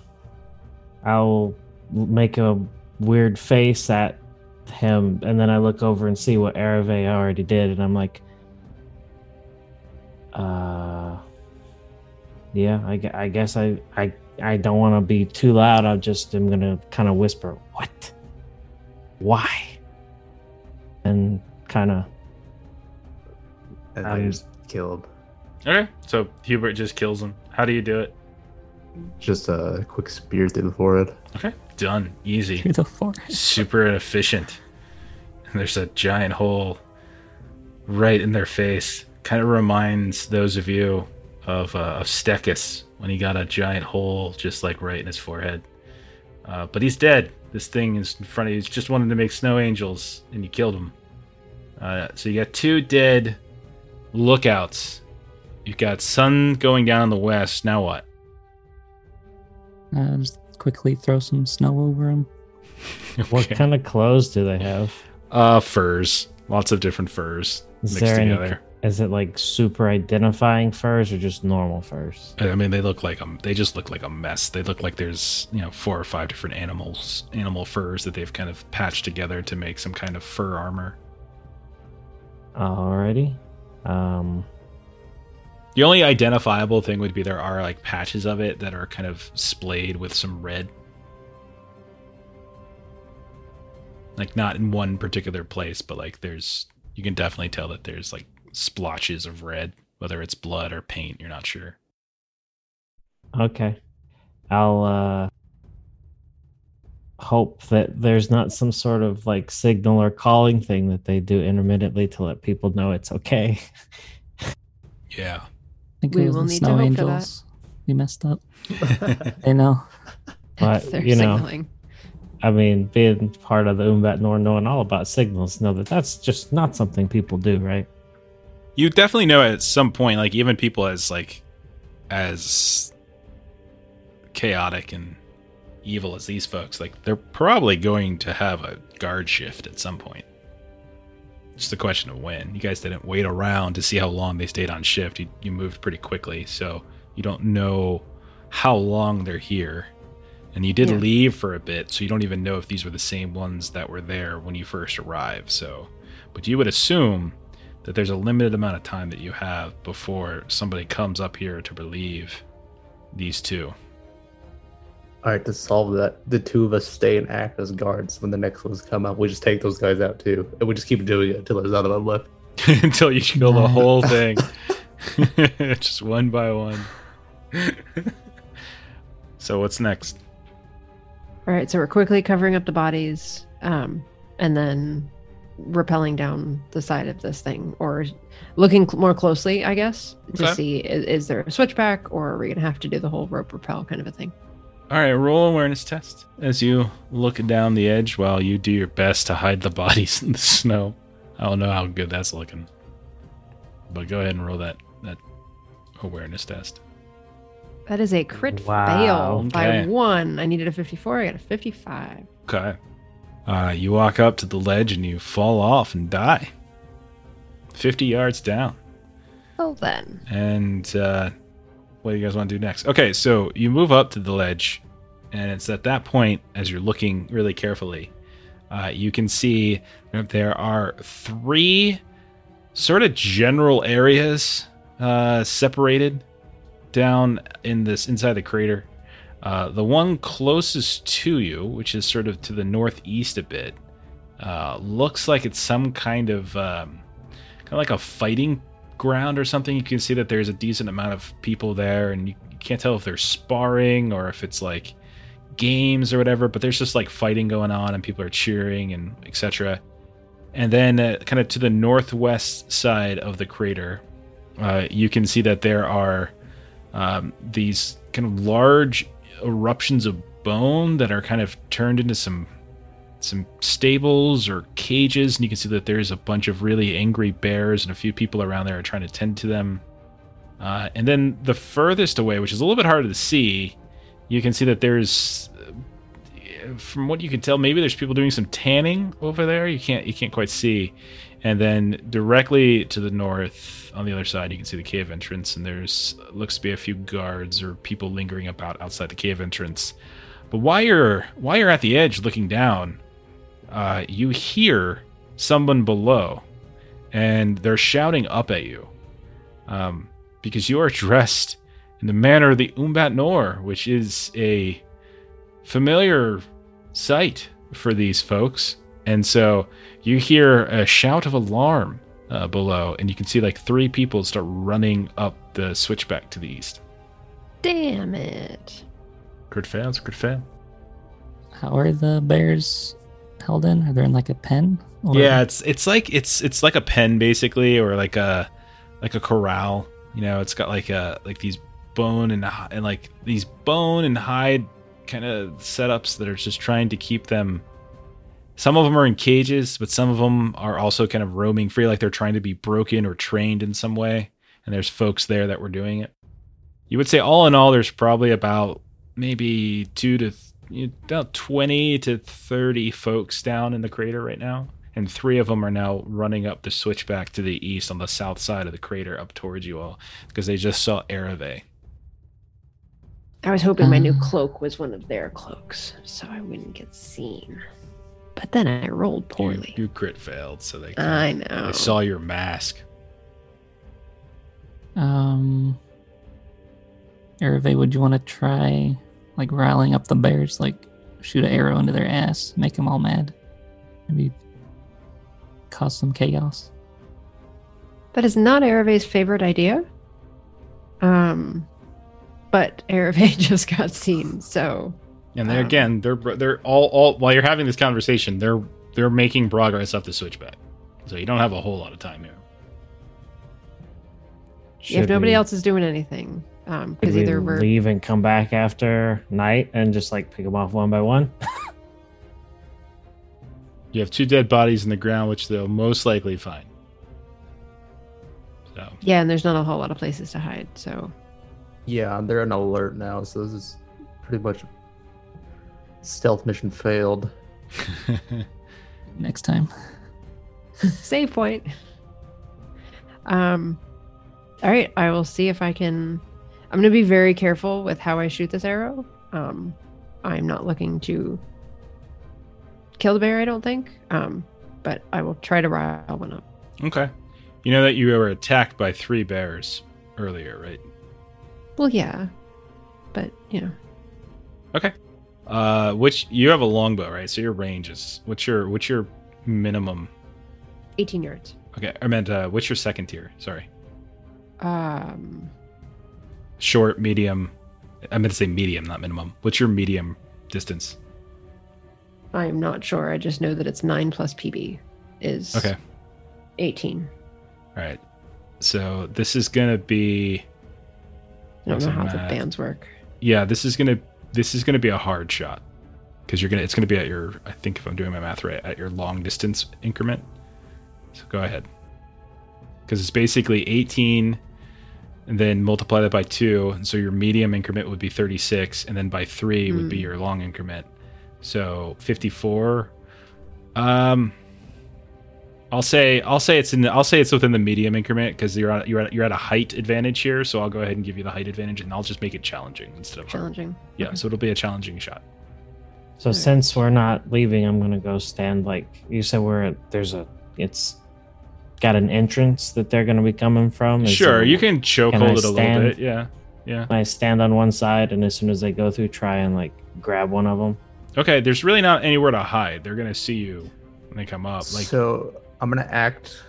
D: I'll make a weird face at him, and then I look over and see what Ereve already did, and I'm like, uh, yeah, I, I guess I, I, I don't want to be too loud. I just am gonna kind of whisper, "What? Why?" And kind of
E: And
D: Um,
E: I just killed.
A: Okay. So Hubert just kills him. How do you do it?
E: Just a quick spear through the forehead.
A: Okay. Done. Easy.
B: Through the forest.
A: super efficient. And there's a giant hole right in their face. Kind of reminds those of you of uh, of Stekis when he got a giant hole just like right in his forehead. Uh, but he's dead. This thing is in front of you. He's just wanted to make snow angels, and you killed him. Uh, so you got two dead lookouts. You've got sun going down in the west. Now what?
B: Uh, just quickly throw some snow over him.
D: what kind of clothes do they have?
A: Uh, furs. Lots of different furs
D: Is
A: mixed
D: there any- Is it like super identifying furs or just normal furs?
A: I mean, they look like a, they just look like a mess. They look like there's you know four or five different animals, animal furs that they've kind of patched together to make some kind of fur armor.
D: Alrighty. Um,
A: The only identifiable thing would be there are like patches of it that are kind of splayed with some red, like not in one particular place, but like there's you can definitely tell that there's like splotches of red, whether it's blood or paint. You're not sure.
D: okay. I'll uh hope that there's not some sort of like signal or calling thing that they do intermittently to let people know it's okay.
A: Yeah.
B: I think
C: We
B: it was
C: will
B: the
C: need to
B: snow
C: hope for that.
B: angels. We messed up. I know.
D: But
C: They're
D: you know,
C: signaling.
D: I mean, being part of the Umbat Nor knowing all about signals, know that that's just not something people do, right?
A: you definitely know at some point like even people as like as chaotic and evil as these folks like they're probably going to have a guard shift at some point just a question of when you guys didn't wait around to see how long they stayed on shift you, you moved pretty quickly so you don't know how long they're here and you did
C: Yeah.
A: leave for a bit so you don't even know if these were the same ones that were there when you first arrived so but you would assume that there's a limited amount of time that you have before somebody comes up here to relieve these two.
E: All right, to solve that, the two of us stay and act as guards when the next ones come up. We just take those guys out too, and we just keep doing it until there's none of them left.
A: Until you kill the whole thing. Just one by one. so what's next?
C: All right, so we're quickly covering up the bodies, um, and then rappelling down the side of this thing, or looking cl- more closely, I guess, to
A: Okay.
C: see is, is there a switchback, or are we gonna have to do the whole rope rappel kind of a thing?
A: All right, roll awareness test as you look down the edge while you do your best to hide the bodies in the snow. I don't know how good that's looking, but go ahead and roll that that awareness test.
C: That is a crit
D: Wow,
C: fail by
A: okay.
C: one. I needed a 54. I got a 55.
A: Okay. Uh, you walk up to the ledge and you fall off and die. 50 yards down.
C: Well then,
A: And uh, what do you guys want to do next? Okay, so you move up to the ledge, and it's at that point, as you're looking really carefully, uh, you can see that there are three sort of general areas uh, separated down in this inside the crater. Uh, the one closest to you, which is sort of to the northeast a bit, uh, looks like it's some kind of um, kind of like a fighting ground or something. You can see that there's a decent amount of people there, and you, can't tell if they're sparring or if it's like games or whatever. But there's just like fighting going on, and people are cheering and etc. And then, uh, kind of to the northwest side of the crater, uh, you can see that there are um, these kind of large eruptions of bone that are kind of turned into some some stables or cages, and you can see that there's a bunch of really angry bears and a few people around there are trying to tend to them. Uh, and then the furthest away, which is a little bit harder to see, you can see that there's, uh, from what you can tell, maybe there's people doing some tanning over there. You can't you can't quite see. And then directly to the north, on the other side, you can see the cave entrance, and there's looks to be a few guards or people lingering about outside the cave entrance. But while you're while you're at the edge looking down, uh, you hear someone below, and they're shouting up at you, um, because you are dressed in the manner of the Umbat Nor, which is a familiar sight for these folks. And so you hear a shout of alarm uh, below, and you can see like three people start running up the switchback to the east.
C: Damn it.
A: Good fans, good fan.
B: How are the bears held in? Are they in like a pen? Or-
A: Yeah, it's it's like it's it's like a pen basically, or like a like a corral. You know, it's got like a like these bone and and like these bone and hide kind of setups that are just trying to keep them. Some of them are in cages, but some of them are also kind of roaming free, like they're trying to be broken or trained in some way. And there's folks there that were doing it. You would say, all in all, there's probably about maybe two to you know, about 20 to 30 folks down in the crater right now and three of them are now running up the switchback to the east on the south side of the crater up towards you all because they just saw Ereve.
C: I was hoping my new
B: Um.
C: cloak was one of their cloaks, so I wouldn't get seen. But then I rolled poorly.
A: You, you crit failed, so they,
C: I know.
A: they saw your mask.
B: Um, Ereve, would you want to try like riling up the bears, like shoot an arrow into their ass, make them all mad, maybe cause some chaos?
C: That is not Ereve's favorite idea. Um, but Ereve just got seen, so
A: And they
C: Um.
A: again, they're they're all all while you're having this conversation, they're they're making progress up the switchback. So you don't have a whole lot of time here.
C: if nobody
D: we-
C: else is doing anything, um, because either we're
D: leave and come back after night and just like pick them off one by one?
A: You have two dead bodies in the ground, which they'll most likely find. So
C: yeah, and there's not a whole lot of places to hide, so
E: Yeah, they're on alert now, so this is pretty much stealth mission failed.
B: Next time.
C: save point. Um, all right, I will see if I can. I'm going to be very careful with how I shoot this arrow. Um, I'm not looking to kill the bear. I don't think. Um, but I will try to rile one up.
A: Okay. You know that you were attacked by three bears earlier, right?
C: Well, yeah, but you know,
A: Okay. Uh which you have a longbow, right? So your range is what's your what's your minimum
C: 18 yards.
A: Okay, I meant uh what's your second tier? Sorry.
C: Um,
A: Short, medium. I meant to say medium, not minimum. What's your medium distance?
C: I'm not sure. I just know that it's nine plus PB is
A: Okay.
C: 18.
A: All right. So this is gonna be
C: I don't know how the bands work.
A: yeah. This is gonna this is gonna be a hard shot because you're gonna it's gonna be at your I think if I'm doing my math right at your long distance increment. So go ahead because it's basically 18 and then multiply that by two and so your medium increment would be 36 and then by three would be
C: Hmm.
A: your long increment so 54 um i'll say i'll say it's in the, i'll say it's within the medium increment because you're at, you're at you're at a height advantage here so i'll go ahead and give you the height advantage and i'll just make it challenging instead of hard.
C: Challenging.
A: yeah
C: Okay.
A: so it'll be a challenging shot
D: So
C: Alright.
D: since we're not leaving, I'm gonna go stand like you said. We're at, there's a it's got an entrance that they're gonna be coming from. Is
A: sure
D: there-
A: you can choke
D: can I
A: hold it a little bit yeah Yeah.
D: I stand on one side, and as soon as they go through, try and like grab one of them.
A: Okay, there's really not anywhere to hide. They're gonna see you when they come up. Like
E: so I'm gonna act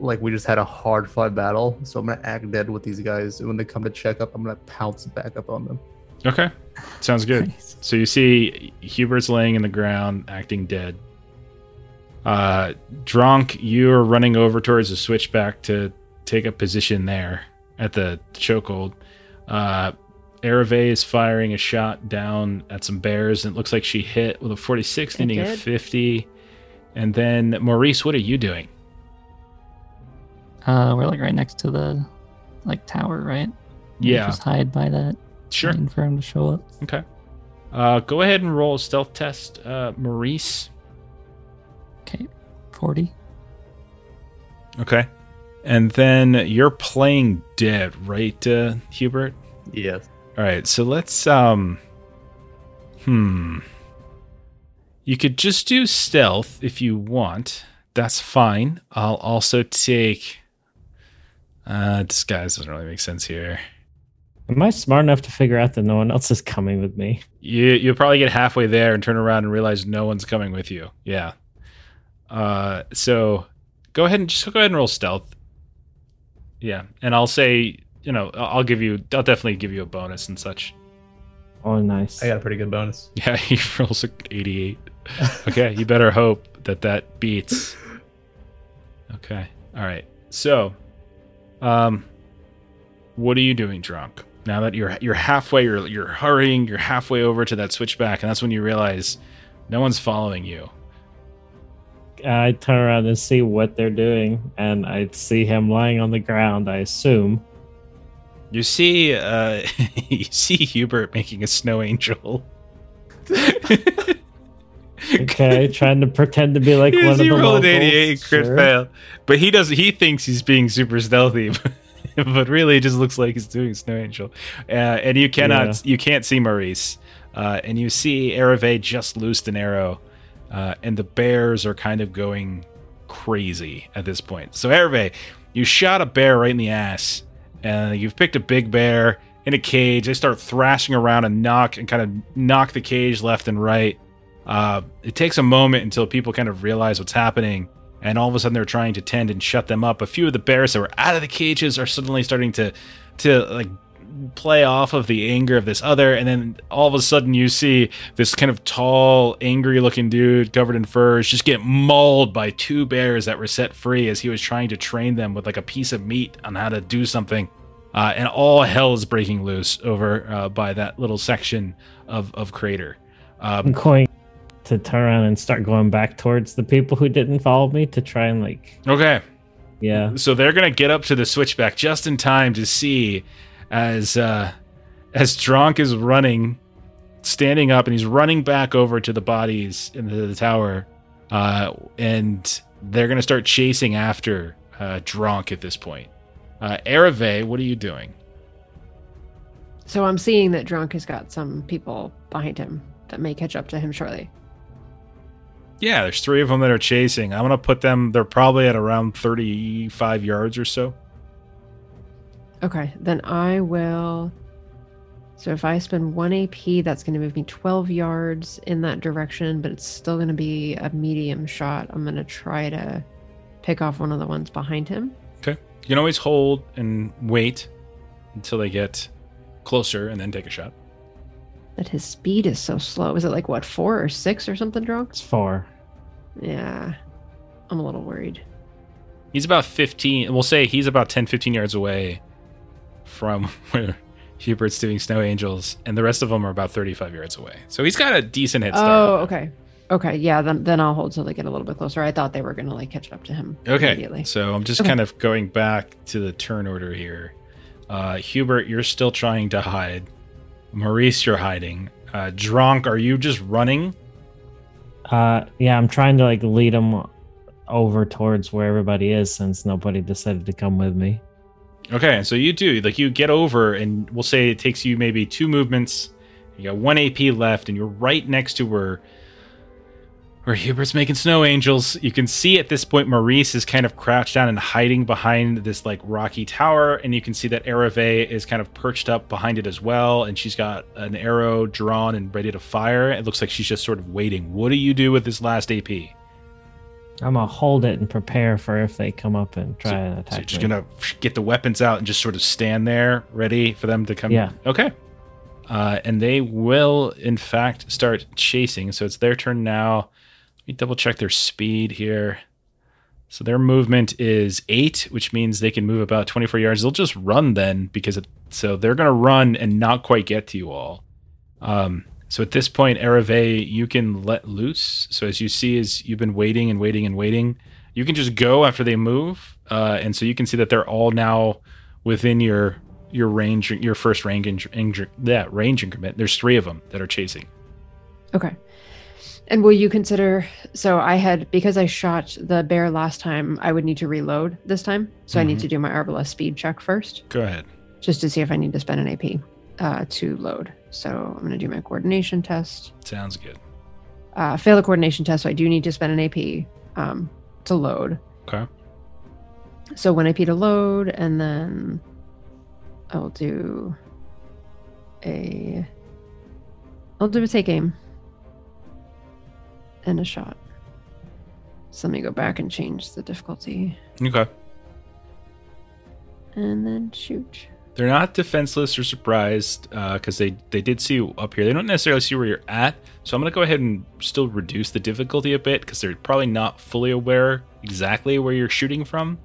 E: like we just had a hard fight battle. So I'm gonna act dead with these guys. And when they come to check up, I'm gonna pounce back up on them.
A: Okay. Sounds good.
B: Nice.
A: So you see Hubert's laying in the ground, acting dead. Uh Dronk, you're running over towards the switchback to take a position there at the chokehold. Uh Ereve is firing a shot down at some bears, and it looks like she hit with a 46, needing a 50. And then Maurice, what are you doing?
B: Uh, we're like right next to the like tower, right?
A: Yeah,
B: Just hide by that.
A: sure.
B: Waiting for him to show up.
A: Okay. Uh, go ahead and roll a stealth test, uh, Maurice.
B: Okay, forty.
A: Okay. And then you're playing dead, right, uh, Hubert?
E: Yes.
A: All right. So let's um. Hmm. You could just do stealth if you want. That's fine. I'll also take. Uh, disguise doesn't really make sense here.
D: Am I smart enough to figure out that no one else is coming with me?
A: You you'll probably get halfway there and turn around and realize no one's coming with you. Yeah. Uh, so go ahead and just go ahead and roll stealth. Yeah, and I'll say you know I'll I'll give you I'll definitely give you a bonus and such.
D: Oh, nice.
E: I got a pretty good bonus.
A: Yeah, he rolls a 88. Okay, you better hope that that beats. Okay, all right. So, um, what are you doing, Dronk? Now that you're you're halfway, you're you're hurrying, you're halfway over to that switchback, and that's when you realize no one's following you.
D: I turn around and see what they're doing, and I see him lying on the ground. I assume.
A: You see, uh, you see Hubert making a snow angel.
D: Okay, trying to pretend to be like
A: Yes,
D: one of
A: he
D: the
A: rolled
D: locals.
A: an 88 crit
D: Sure.
A: fail, but he does. He thinks he's being super stealthy, but really, it just looks like he's doing snow angel. Uh, and you cannot, you can't see Maurice, uh, and you see Ereve just loosed an arrow, uh, and the bears are kind of going crazy at this point. So Ereve, you shot a bear right in the ass, and you've picked a big bear in a cage. They start thrashing around and knock and kind of knock the cage left and right. Uh, it takes a moment until people kind of realize what's happening, and all of a sudden they're trying to tend and shut them up. A few of the bears that were out of the cages are suddenly starting to, to like play off of the anger of this other, and then all of a sudden you see this kind of tall, angry-looking dude covered in furs just get mauled by two bears that were set free as he was trying to train them with like a piece of meat on how to do something. Uh, and all hell is breaking loose over uh, by that little section of of crater. Um,
D: I'm going to turn around and start going back towards the people who didn't follow me to try and like,
A: okay,
D: yeah.
A: So they're gonna get up to the switchback just in time to see as uh as Dronk is running, standing up, and he's running back over to the bodies into the tower, uh, and they're gonna start chasing after uh, Dronk at this point. Uh, Ereve, what are you doing?
C: So I'm seeing that Dronk has got some people behind him that may catch up to him shortly.
A: Yeah, there's three of them that are chasing. I'm gonna put them. They're probably at around 35 yards or so.
C: Okay, then I will. So if I spend one AP, that's going to move me 12 yards in that direction, but it's still going to be a medium shot. I'm going to try to pick off one of the ones behind him. Okay.
A: You can always hold and wait until they get closer, and then take a shot.
C: But his speed is so slow. Is it like what, four or six or something, Dronk?
D: It's four.
C: Yeah, I'm a little worried.
A: He's about 15. We'll say he's about 10, 15 yards away from where Hubert's doing snow angels, and the rest of them are about 35 yards away. So he's got a decent head start.
C: Oh, okay. Okay, yeah, then then I'll hold till they get a little bit closer. I thought they were going to like catch up to him
A: Okay.
C: immediately.
A: So I'm just
C: Okay.
A: kind of going back to the turn order here. Uh, Hubert, you're still trying to hide. Maurice, you're hiding. Uh, Dronk, are you just running?
D: Uh, yeah, I'm trying to like lead them over towards where everybody is since nobody decided to come with me.
A: Okay, so you do. Like you get over, and we'll say it takes you maybe two movements. You got one AP left, and you're right next to where where Hubert's making snow angels. You can see at this point Maurice is kind of crouched down and hiding behind this like rocky tower, and you can see that Ereve is kind of perched up behind it as well, and she's got an arrow drawn and ready to fire. It looks like she's just sort of waiting. What do you do with this last AP?
D: I'm gonna hold it and prepare for if they come up and try and attack.
A: So you're just
D: me.
A: gonna get the weapons out and just sort of stand there, ready for them to come.
D: Yeah.
A: Okay. Uh, and they will, in fact, start chasing. So it's their turn now. Let me double check their speed here. So their movement is eight, which means they can move about 24 yards. They'll just run then because it, so they're going to run and not quite get to you all. Um, so at this point, Ereve, you can let loose. So as you see, as you've been waiting and waiting and waiting, you can just go after they move. Uh, and so you can see that they're all now within your your range, your first range, yeah, range increment. There's three of them that are chasing.
C: Okay. And will you consider? So I had because I shot the bear last time. I would need to reload this time, so I need
A: Mhm.
C: to do my Arbalest speed check first,
A: Go ahead.
C: just to see if I need to spend an AP uh, to load. So I'm going to do my coordination test.
A: Sounds good.
C: Uh, fail the coordination test, so I do need to spend an AP um, to load.
A: Okay.
C: So one AP to load, and then I'll do a. I'll do a take aim and a shot. So let me go back and change the difficulty,
A: Okay.
C: and then shoot.
A: They're not defenseless or surprised because they they did see you up here. They don't necessarily see where you're at, so I'm gonna go ahead and still reduce the difficulty a bit because they're probably not fully aware exactly where you're shooting from.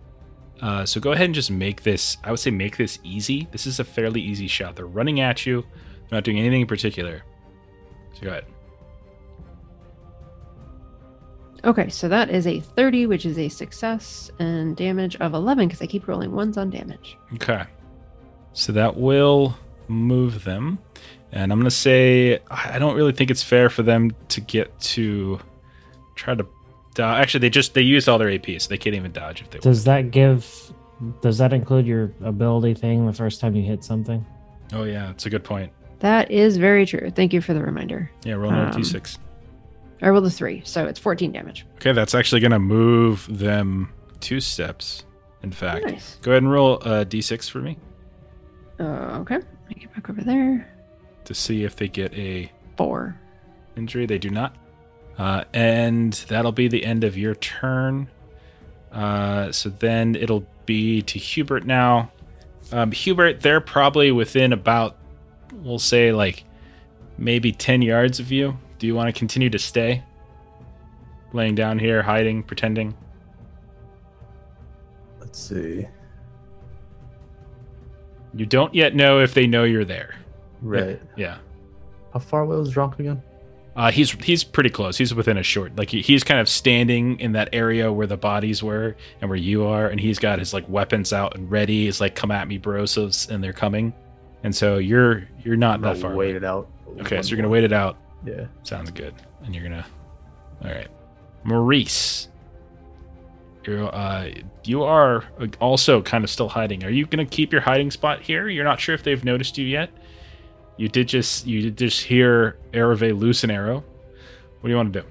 A: Uh, so go ahead and just make this. I would say make this easy. This is a fairly easy shot. They're running at you. They're not doing anything in particular. So go ahead.
C: Okay, so that is a 30, which is a success, and damage of 11 because I keep rolling ones on damage.
A: Okay. So that will move them. And I'm going to say I don't really think it's fair for them to get to try to dodge. Actually, they just they used all their AP, so they can't even dodge if they want.
D: Does that give? Does that include your ability thing the first time you hit something?
A: Oh yeah, it's a good point.
C: That is very true. Thank you for the reminder.
A: Yeah, roll another
C: Um,
A: d6.
C: I rolled a 3, so it's 14 damage.
A: Okay, that's actually going to move them two steps. In fact,
C: Nice.
A: go ahead and roll a d6 for me
C: Uh, okay, let me get back over there.
A: to see if they get a
C: Four.
A: injury. They do not. Uh, and that'll be the end of your turn. Uh, so then it'll be to Hubert now. Um, Hubert, they're probably within about, we'll say, like maybe 10 yards of you. Do you want to continue to stay? Laying down here, hiding, pretending?
E: Let's see.
A: You don't yet know if they know you're there.
E: Right.
A: Yeah.
E: How far away was Dronk again?
A: Uh, he's he's pretty close. He's within a short. Like he, he's kind of standing in that area where the bodies were and where you are, and he's got his like weapons out and ready. He's like, "Come at me, bros!" and they're coming. And so you're you're not
E: I'm
A: that
E: gonna
A: far.
E: wait
A: away.
E: it out.
A: Okay,
E: One
A: so you're gonna wait it out.
E: Yeah.
A: Sounds good. And you're gonna. All right, Maurice. You're uh you are also kind of still hiding. Are you gonna keep your hiding spot here? You're not sure if they've noticed you yet. You did just you did just hear Ereve loose an arrow. What do you want to do?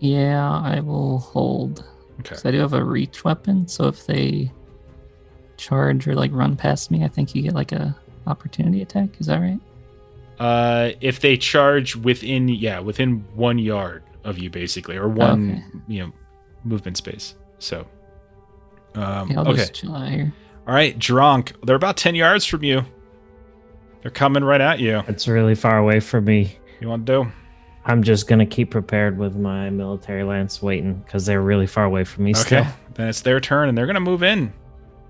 B: Yeah, I will hold.
A: Okay.
B: I do have a reach weapon, so if they charge or like run past me, I think you get like a opportunity attack. Is that right?
A: Uh, if they charge within, yeah, within one yard of you, basically, or one, you know, movement space. So, um,
B: Yeah,
A: okay,
B: just chill out here.
A: all right, Dronk. They're about ten yards from you. They're coming right at you.
D: It's really far away from me.
A: You want to do?
D: I'm just gonna keep prepared with my military lance, waiting because they're really far away from me.
A: Okay,
D: Still,
A: then it's their turn, and they're gonna move in,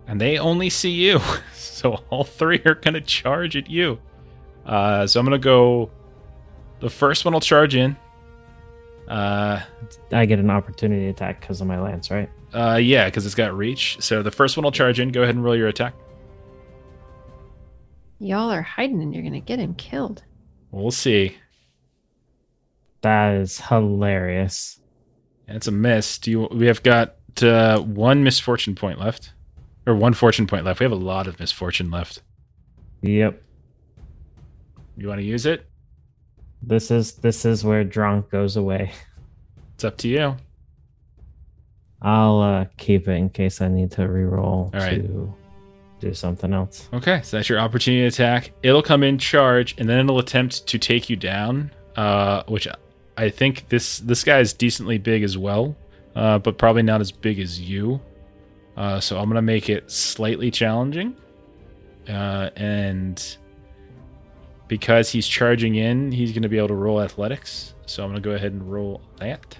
A: and they only see you, so all three are gonna charge at you. Uh, so I'm gonna go. The first one will charge in. Uh,
D: I get an opportunity attack because of my lance, right?
A: Uh, yeah, because it's got reach. So the first one will charge in. Go ahead and roll your attack.
C: Y'all are hiding and you're going to get him killed.
A: We'll see.
D: That is hilarious.
A: And it's a miss. Do you? We have got uh, one misfortune point left, or one fortune point left. We have a lot of misfortune left.
D: Yep.
A: You want to use it?
D: This is this is where Dronk goes away.
A: It's up to you.
D: I'll uh, keep it in case I need to reroll
A: All right.
D: to do something else.
A: Okay, so that's your opportunity attack. It'll come in charge, and then it'll attempt to take you down. Uh, which I think this this guy is decently big as well, uh, but probably not as big as you. Uh, so I'm gonna make it slightly challenging, uh, and because he's charging in, he's gonna be able to roll athletics. So I'm gonna go ahead and roll that.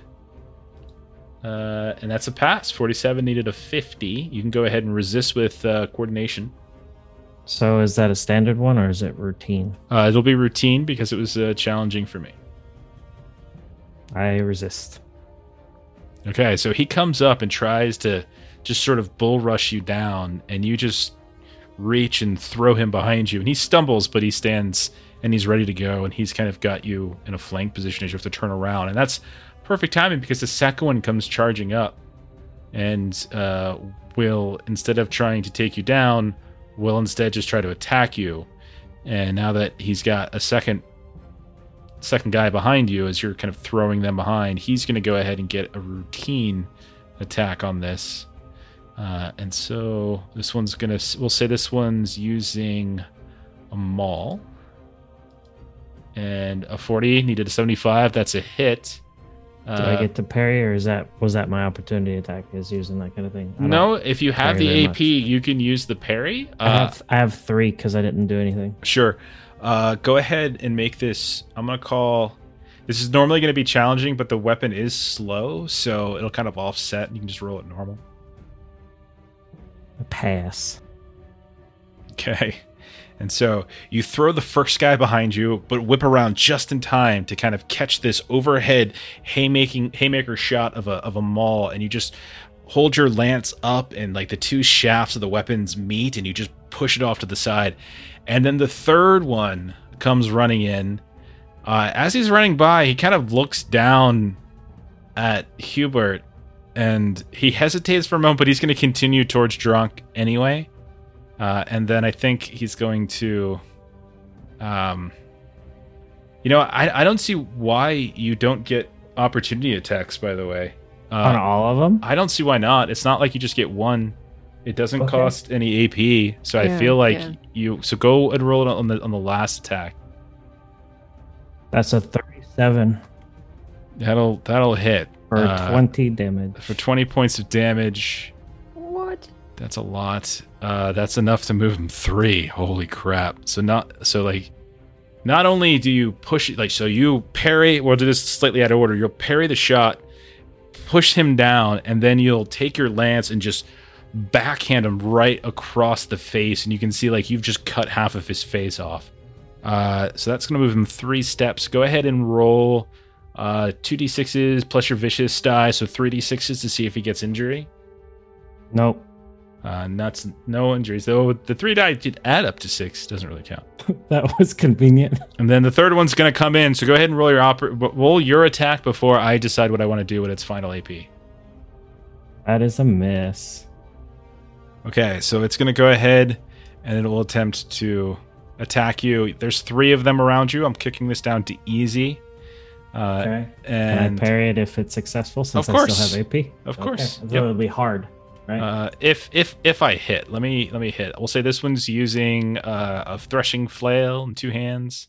A: Uh, and that's a pass. 47 needed a 50. You can go ahead and resist with uh, coordination.
D: So is that a standard one or is it routine?
A: Uh, it'll be routine because it was uh, challenging for me.
D: I resist.
A: Okay, so he comes up and tries to just sort of bull rush you down, and you just reach and throw him behind you. And he stumbles, but he stands and he's ready to go. And he's kind of got you in a flank position as you have to turn around. And that's perfect timing because the second one comes charging up and uh, will, instead of trying to take you down, will instead just try to attack you. And now that he's got a second second guy behind you as you're kind of throwing them behind, he's going to go ahead and get a routine attack on this. Uh, and so this one's to, we'll say this one's using a maul. And a 40 needed a 75. That's a hit.
D: Do I get to parry or is that was that my opportunity attack is using that kind of thing?
A: No, if you have the AP,
D: much.
A: you can use the parry.
D: I
A: Uh,
D: have I have three because I didn't do anything.
A: Sure. Uh, go ahead and make this. I'm gonna call. This is normally going to be challenging, but the weapon is slow, so it'll kind of offset. You can just roll it normal.
D: Pass.
A: Okay. And so you throw the first guy behind you, but whip around just in time to kind of catch this overhead haymaking haymaker shot of a of a maul, and you just hold your lance up, and like the two shafts of the weapons meet, and you just push it off to the side. And then the third one comes running in. Uh, as he's running by, he kind of looks down at Hubert, and he hesitates for a moment, but he's going to continue towards Dronk anyway. Uh, and then I think he's going to, um, you know, I, I don't see why you don't get opportunity attacks. By the way,
D: On
A: uh,
D: all of them?
A: I don't see why not. It's not like you just get one. It doesn't
D: Okay.
A: cost any AP, so I feel like
C: yeah.
A: you. So go and roll it on the on the last attack.
D: That's a thirty-seven
A: That'll that'll hit
D: for
A: Uh,
D: twenty damage.
A: for twenty points of damage.
C: What?
A: That's a lot. Uh, that's enough to move him three. Holy crap! So not so like, not only do you push it like so you parry. We'll do this slightly out of order. You'll parry the shot, push him down, and then you'll take your lance and just backhand him right across the face, and you can see like you've just cut half of his face off. Uh, so that's gonna move him three steps. Go ahead and roll uh, two d sixes plus your vicious die, so three d sixes to see if he gets injury.
D: Nope.
A: Uh, nuts, no injuries. Though the three die did add up to six. Doesn't really count.
D: that was convenient.
A: And then the third one's going to come in. So go ahead and roll your oper- roll your attack before I decide what I want to do with its final AP.
D: That is a miss.
A: Okay, so it's going to go ahead and it will attempt to attack you. There's three of them around you. I'm kicking this down to easy. Uh,
D: Okay. Can
A: and
D: I parry it if it's successful since
A: Of
D: I still have AP?
A: Of
D: Okay,
A: course.
D: So
A: Yep.
D: it'll be hard, right?
A: Uh, if if if I hit, let me let me hit. We'll say this one's using uh, a threshing flail in two hands.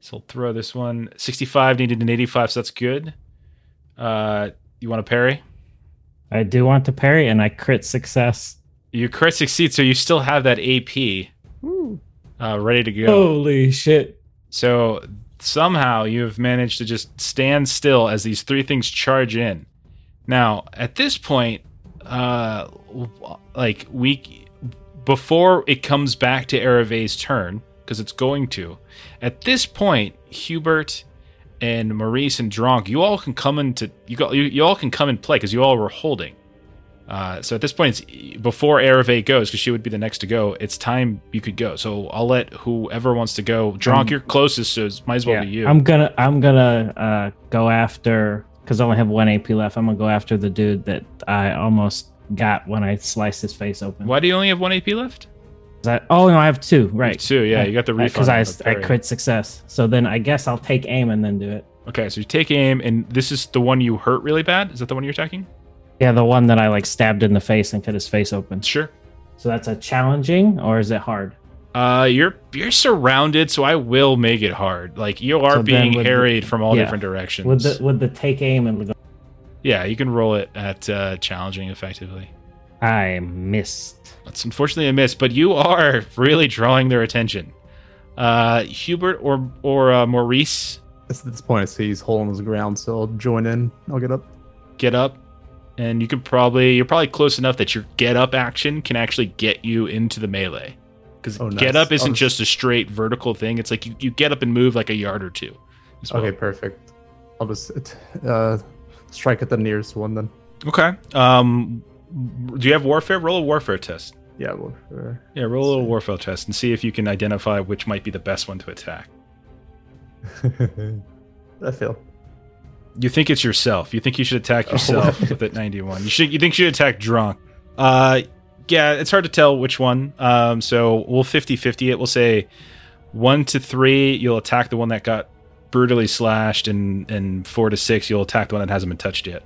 A: So I'll throw this one. Sixty-five needed an eighty-five, so that's good. Uh, you want to parry?
D: I do want to parry and I crit success.
A: You crit succeed, so you still have that AP uh, ready to go.
D: Holy shit.
A: So somehow you have managed to just stand still as these three things charge in. Now, at this point, uh, like we before it comes back to Erave's turn, because it's going to. At this point, Hubert and Maurice and Dronk, you all can come into you, you all can come and play because you all were holding. Uh, so at this point, it's before Erave goes, because she would be the next to go. It's time you could go. So I'll let whoever wants to go. Dronk,
D: Um,
A: you're closest, so it might as well
D: Yeah,
A: be you.
D: I'm gonna I'm gonna uh, go after because I only have one AP left. I'm gonna go after the dude that I almost got when I sliced his face open.
A: Why do you only have one AP left?
D: That? Oh no, I have two. Right.
A: Two. Yeah, you got the refund.
D: Because I, I crit success. So then I guess I'll take aim and then do it.
A: Okay, so you take aim, and this is the one you hurt really bad. Is that the one you're attacking?
D: Yeah, the one that I like stabbed in the face and cut his face open.
A: Sure.
D: So that's a challenging, or is it hard?
A: Uh, you're you're surrounded, so I will make it hard. Like you are
D: So
A: being
D: would the-
A: harried from all
D: yeah.
A: different directions.
D: Would the would the take aim and go?
A: yeah, you can roll it at uh, challenging effectively.
D: I missed.
A: That's unfortunately a miss, but you are really drawing their attention. Uh, Hubert or or uh, Maurice,
E: At this point, I see he's holding his ground, so I'll join in. I'll get up.
A: get up, and you can probably you're probably close enough that your get up action can actually get you into the melee. Because
E: Oh, nice.
A: get up isn't
E: I'll
A: just a straight vertical thing; it's like you, you get up and move like a yard or two. as well.
E: Okay, perfect. I'll just uh, strike at the nearest one then.
A: Okay. Um, do you have warfare? Roll a warfare test.
E: Yeah, well, uh,
A: Yeah, roll a little warfare test and see if you can identify which might be the best one to attack.
E: I fail.
A: You think it's yourself. You think you should attack
E: Oh.
A: yourself with that 91. You should you think you should attack Dronk. Uh yeah, it's hard to tell which one. Um so we'll 50-50 it. We'll say 1 to 3 you'll attack the one that got brutally slashed and and 4 to 6 you'll attack the one that hasn't been touched yet.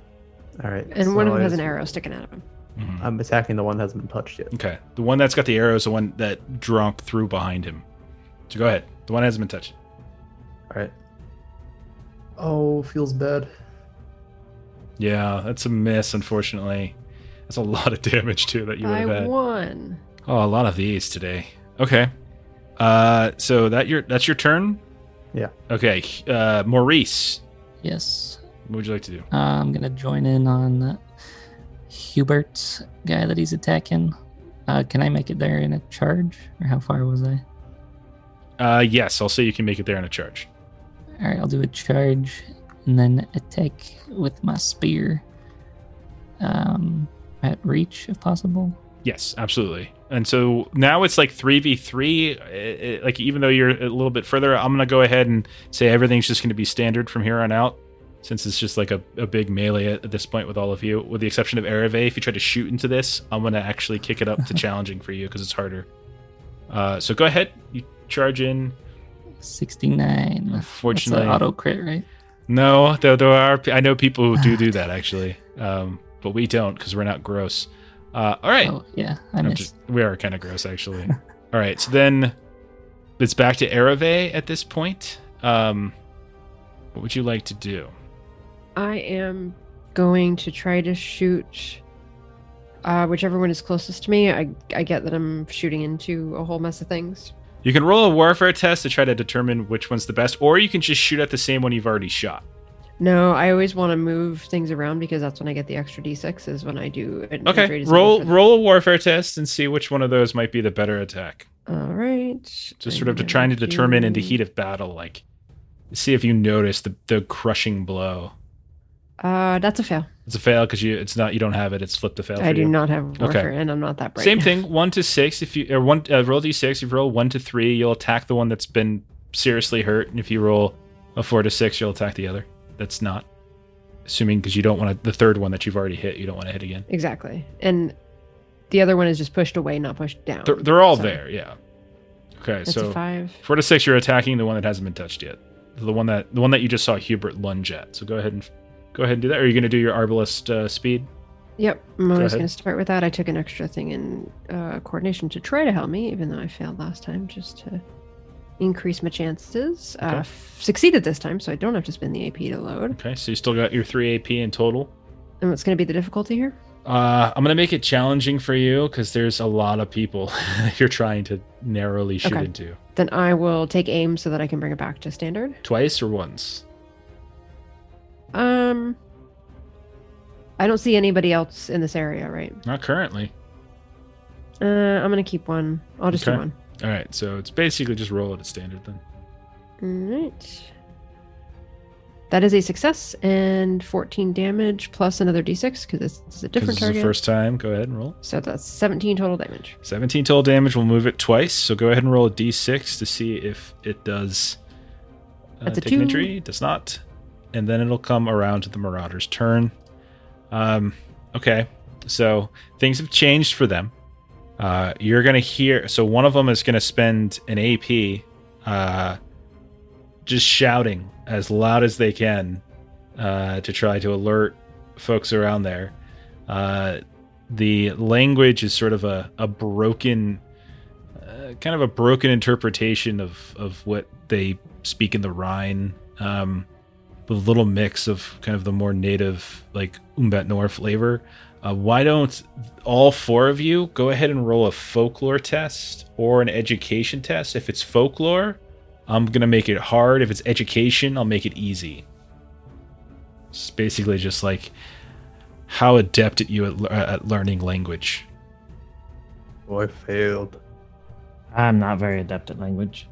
E: All right.
C: And one of them has an arrow sticking out of him.
E: I'm attacking the one that hasn't been touched yet.
A: Okay. The one that's got the arrow is the one that Dronk threw behind him. So go ahead. The one that hasn't been touched.
E: All right. Oh, feels bad.
A: Yeah, that's a miss, unfortunately. That's a lot of damage too that you would have
C: I won.
A: Oh, a lot of these today. Okay. Uh so that your that's your turn?
E: Yeah.
A: Okay. Uh Maurice,
B: Yes.
A: what would you like to do?
B: Uh, I'm gonna join in on uh, Hubert's guy that he's attacking. Uh, can I make it there in a charge, or how far was I?
A: Uh yes, I'll say you can make it there in a charge.
B: All right, I'll do a charge and then attack with my spear. Um, at reach if possible.
A: Yes, absolutely. And so now it's like 3v3 uh, uh, like even though you're a little bit further, I'm going to go ahead and say everything's just going to be standard from here on out since it's just like a, a big melee at, at this point with all of you with the exception of Ereve. If you try to shoot into this, I'm going to actually kick it up to challenging for you because it's harder. Uh, so go ahead, you charge in.
B: Sixty-nine.
A: Unfortunately,
B: That's an auto crit, right?
A: No, there, there are. I know people who do do that actually, um, but we don't because we're not gross. Uh, all right,
B: Oh yeah, I missed.
A: just- we are kind of gross actually. all right, so then it's back to Ereve at this point. Um, what would you like to do?
C: I am going to try to shoot uh, whichever one is closest to me. I, I get that I'm shooting into a whole mess of things.
A: You can roll a warfare test to try to determine which one's the best, or you can just shoot at the same one you've already shot.
C: No, I always want to move things around because that's when I get the extra d6 is when I do an
A: Okay, roll roll a warfare test and see which one of those might be the better attack.
C: All right.
A: Just sort of to trying to determine in the heat of battle, like see if you notice the the crushing blow.
C: Uh, that's a fail.
A: It's a fail because you it's not you don't have it. It's flipped a fail.
C: I do
A: you.
C: not have warfare, and I'm not that bright.
A: Same thing. One to six. If you or one uh, roll d six. If you roll one to three, you'll attack the one that's been seriously hurt, and if you roll a four to six, you'll attack the other. That's not. Assuming because you don't want to the third one that you've already hit, you don't want to hit again.
C: Exactly. And the other one is just pushed away, not pushed down.
A: They're, they're all
C: So
A: there. Yeah. Okay,
C: That's
A: so
C: five.
A: four to six, you're attacking the one that hasn't been touched yet. The one that the one that you just saw Hubert lunge at. So go ahead and go ahead and do that. Or are you going to do your arbalist uh, speed?
C: Yep, I'm always going to start with that. I took an extra thing in uh, coordination to try to help me, even though I failed last time, just to increase my chances. Uh, f- succeeded this time, so I don't have to spend the AP to load.
A: Okay, so you still got your three AP in total.
C: And what's going to be the difficulty here?
A: Uh, I'm gonna make it challenging for you because there's a lot of people you're trying to narrowly shoot
C: Okay.
A: into.
C: Then I will take aim so that I can bring it back to standard.
A: Twice or once?
C: Um, I don't see anybody else in this area, right?
A: Not currently.
C: Uh, I'm going to keep one. I'll just
A: Okay.
C: do one.
A: All right, so it's basically just roll it at standard then.
C: All right. That is a success and 14 damage plus another d6 because this is a different
A: this is
C: target.
A: the first time. Go ahead and roll.
C: So that's 17 total damage.
A: 17 total damage. We'll move it twice. So go ahead and roll a d6 to see if it does. Uh,
C: That's a two.
A: injury. Does not. And then it'll come around to the Marauder's turn. Um, okay, so things have changed for them. Uh, you're gonna hear. So one of them is gonna spend an AP, uh, just shouting as loud as they can uh, to try to alert folks around there. Uh, the language is sort of a, a broken, uh, kind of a broken interpretation of, of what they speak in the Rhine, um, with a little mix of kind of the more native, like Umbat Nor flavor. Uh, why don't all four of you go ahead and roll a folklore test or an education test? If it's folklore, I'm gonna make it hard. If it's education, I'll make it easy. It's basically just like how adept at you at, le- at learning language.
E: Oh, I failed.
D: I'm not very adept at language.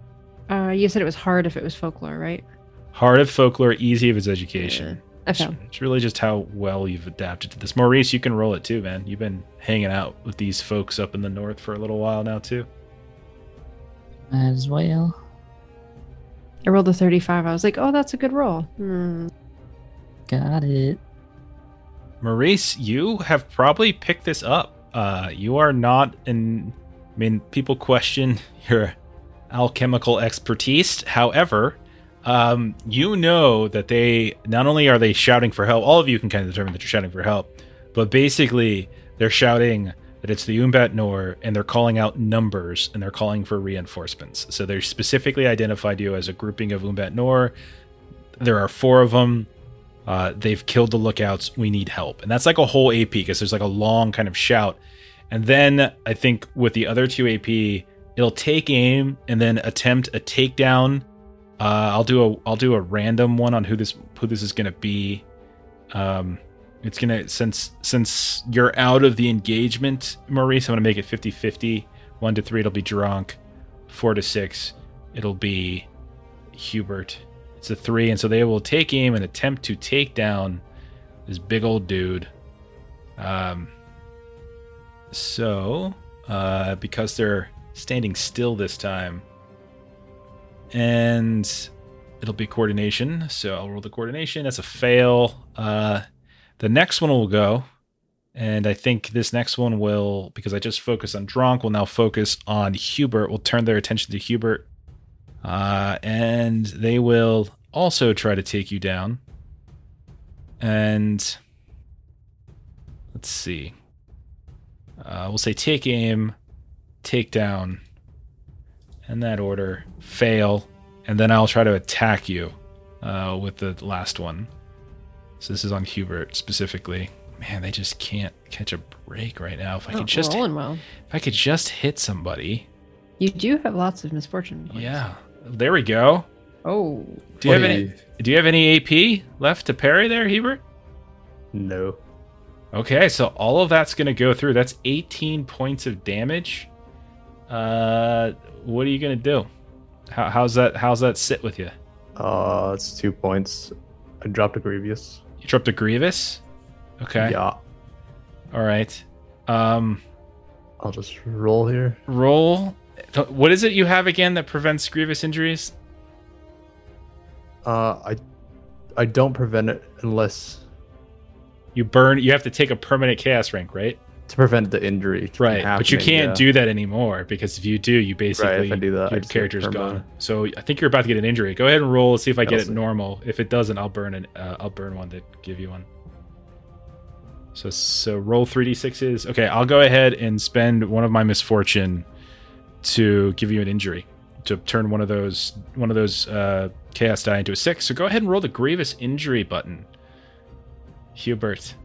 C: Uh, you said it was hard if it was folklore, right?
A: Hard of folklore, easy of it's education.
C: I
A: It's, it's really just how well you've adapted to this. Maurice, you can roll it too, man. You've been hanging out with these folks up in the north for a little while now too.
B: Might as well.
C: I rolled a 35. I was like, oh, that's a good roll. Hmm.
B: Got it.
A: Maurice, you have probably picked this up. Uh, you are not in. I mean, people question your alchemical expertise. However, um, you know that they not only are they shouting for help. All of you can kind of determine that you're shouting for help, but basically they're shouting that it's the Umbat Nor, and they're calling out numbers and they're calling for reinforcements. So they specifically identified you as a grouping of Umbat Nor. There are four of them. Uh, they've killed the lookouts. We need help. And that's like a whole AP because there's like a long kind of shout. And then I think with the other two AP, it'll take aim and then attempt a takedown. Uh, I'll do a I'll do a random one on who this who this is gonna be. Um, it's gonna since since you're out of the engagement, Maurice. I'm gonna make it 50-50. One to three, it'll be Dronk. Four to six, it'll be Hubert. It's a three, and so they will take aim and attempt to take down this big old dude. Um, so, uh, because they're standing still this time, and it'll be coordination. So I'll roll the coordination. That's a fail. Uh, the next one will go, and I think this next one will, because I just focused on Dronk. will now focus on Hubert. We'll turn their attention to Hubert. Uh, and they will also try to take you down. And let's see. Uh, we'll say take aim, take down, in that order. Fail, and then I'll try to attack you uh, with the last one. So this is on Hubert specifically. Man, they just can't catch a break right now. If I
C: Oh,
A: could just,
C: rolling well.
A: if I could just hit somebody.
C: You do have lots of misfortune. points.
A: Yeah, there we go.
C: Oh.
A: Do you have any? Do you have any AP left to parry there, Hubert?
E: No.
A: Okay, so all of that's going to go through. That's 18 points of damage. Uh, what are you to do? How, how's that? How's that sit with you?
E: Uh, it's two points. I dropped a Grievous.
A: You dropped a Grievous. Okay.
E: Yeah.
A: All right. Um,
E: I'll just roll here.
A: roll. What is it you have again that prevents Grievous injuries?
E: Uh, I, I don't prevent it unless
A: You burn. You have to take a permanent chaos rank, right?
E: To prevent the injury.
A: Right, but you can't
E: yeah.
A: do that anymore because if you do, you basically
E: I do that,
A: your character's gone. So I think you're about to get an injury. Go ahead and roll. See if I get
E: I'll
A: it
E: see.
A: normal. If it doesn't, I'll burn an uh, I'll burn one to give you one. So so roll three d sixes. Okay, I'll go ahead and spend one of my misfortune to give you an injury to turn one of those one of those uh, chaos die into a six. So go ahead and roll the grievous injury button. Hubert.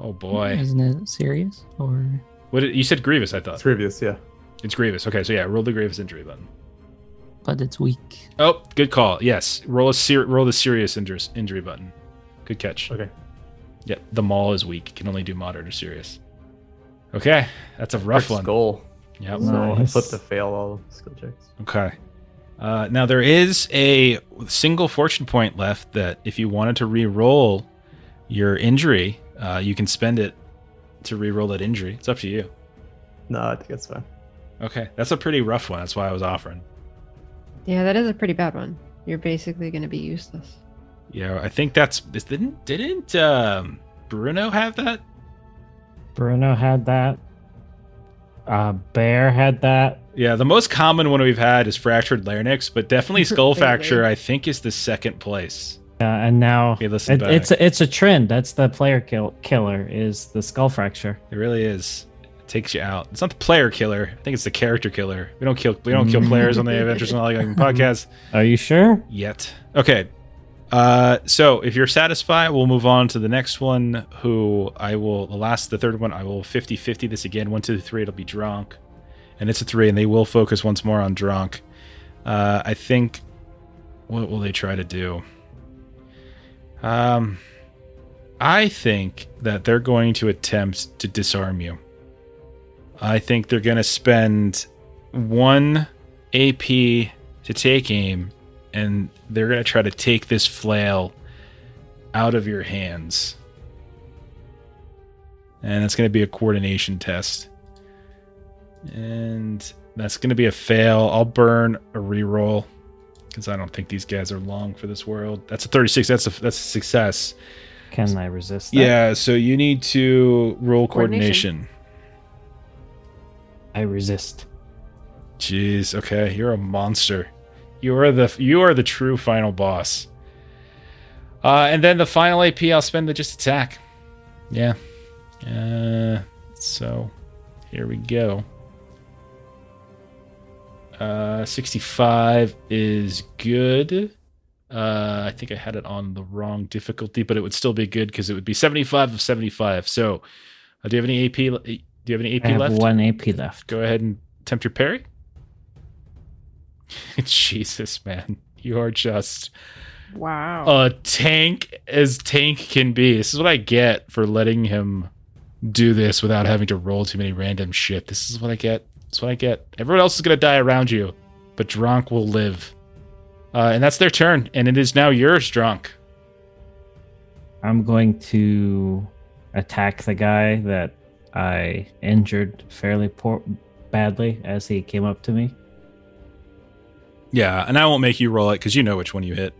A: Oh boy.
B: Isn't it serious? Or
A: What did, you said grievous? I thought
E: It's
A: thought
E: Grievous, yeah.
A: it's grievous. Okay, so yeah, roll the grievous injury button.
B: but it's weak.
A: Oh, good call. Yes, roll a ser- roll the serious injury injury button. Good catch.
E: Okay.
A: Yep, the maul is weak. Can only do moderate or serious. Okay, that's a rough
E: First
A: one.
E: Goal.
A: Yep.
E: So I
D: Nice.
E: flip to fail all skill checks.
A: Okay. Uh, now there is a single fortune point left that if you wanted to re-roll your injury, uh, you can spend it to re-roll that injury. It's up to you.
E: No, I think that's fine.
A: Okay, that's a pretty rough one. That's why I was offering.
C: Yeah, that is a pretty bad one. You're basically going to be useless.
A: Yeah, I think that's this didn't didn't um, Bruno have that?
D: Bruno had that. Uh, Bear had that.
A: Yeah, the most common one we've had is fractured larynx, but definitely skull
C: Lately.
A: fracture. I think is the second place.
D: Uh, and now it, it's a, it's a trend. That's the player kill, killer is the skull fracture.
A: It really is. It takes you out. It's not the player killer. I think it's the character killer. We don't kill. We don't kill players on the Adventures in Lollygagging podcast
D: Are you sure?
A: yet. Okay. Uh, so if you're satisfied, we'll move on to the next one. Who I will the last, the third one. I will 50-50 this again. One, two, three. It'll be Dronk, and it's a three, and they will focus once more on Dronk. Uh, I think. What will they try to do? Um, I think that they're going to attempt to disarm you. I think they're going to spend one AP to take aim, and they're going to try to take this flail out of your hands. And it's going to be a coordination test. And that's going to be a fail. I'll burn a reroll because I don't think these guys are long for this world. That's a 36. That's a that's a success.
D: Can I resist? That?
A: Yeah, so you need to roll
C: Coordination.
A: coordination.
D: I resist.
A: Jeez, okay, you're a monster. You are the you are the true final boss. Uh, and then the final AP, I'll spend to just attack. Yeah. Uh, so here we go. Uh, 65 is good. Uh, I think I had it on the wrong difficulty, but it would still be good because it would be 75 of 75. So, uh, do you have any AP? Do you have any AP
D: I have
A: left?
D: one AP left.
A: Go ahead and attempt your parry. Jesus, man. You are just
C: Wow.
A: a tank as tank can be. This is what I get for letting him do this without having to roll too many random shit. This is what I get. That's what I get. Everyone else is going to die around you, but Dronk will live. Uh, and that's their turn. And it is now yours, Dronk.
D: I'm going to attack the guy that I injured fairly poor, badly as he came up to me.
A: Yeah, and I won't make you roll it because you know which one you hit.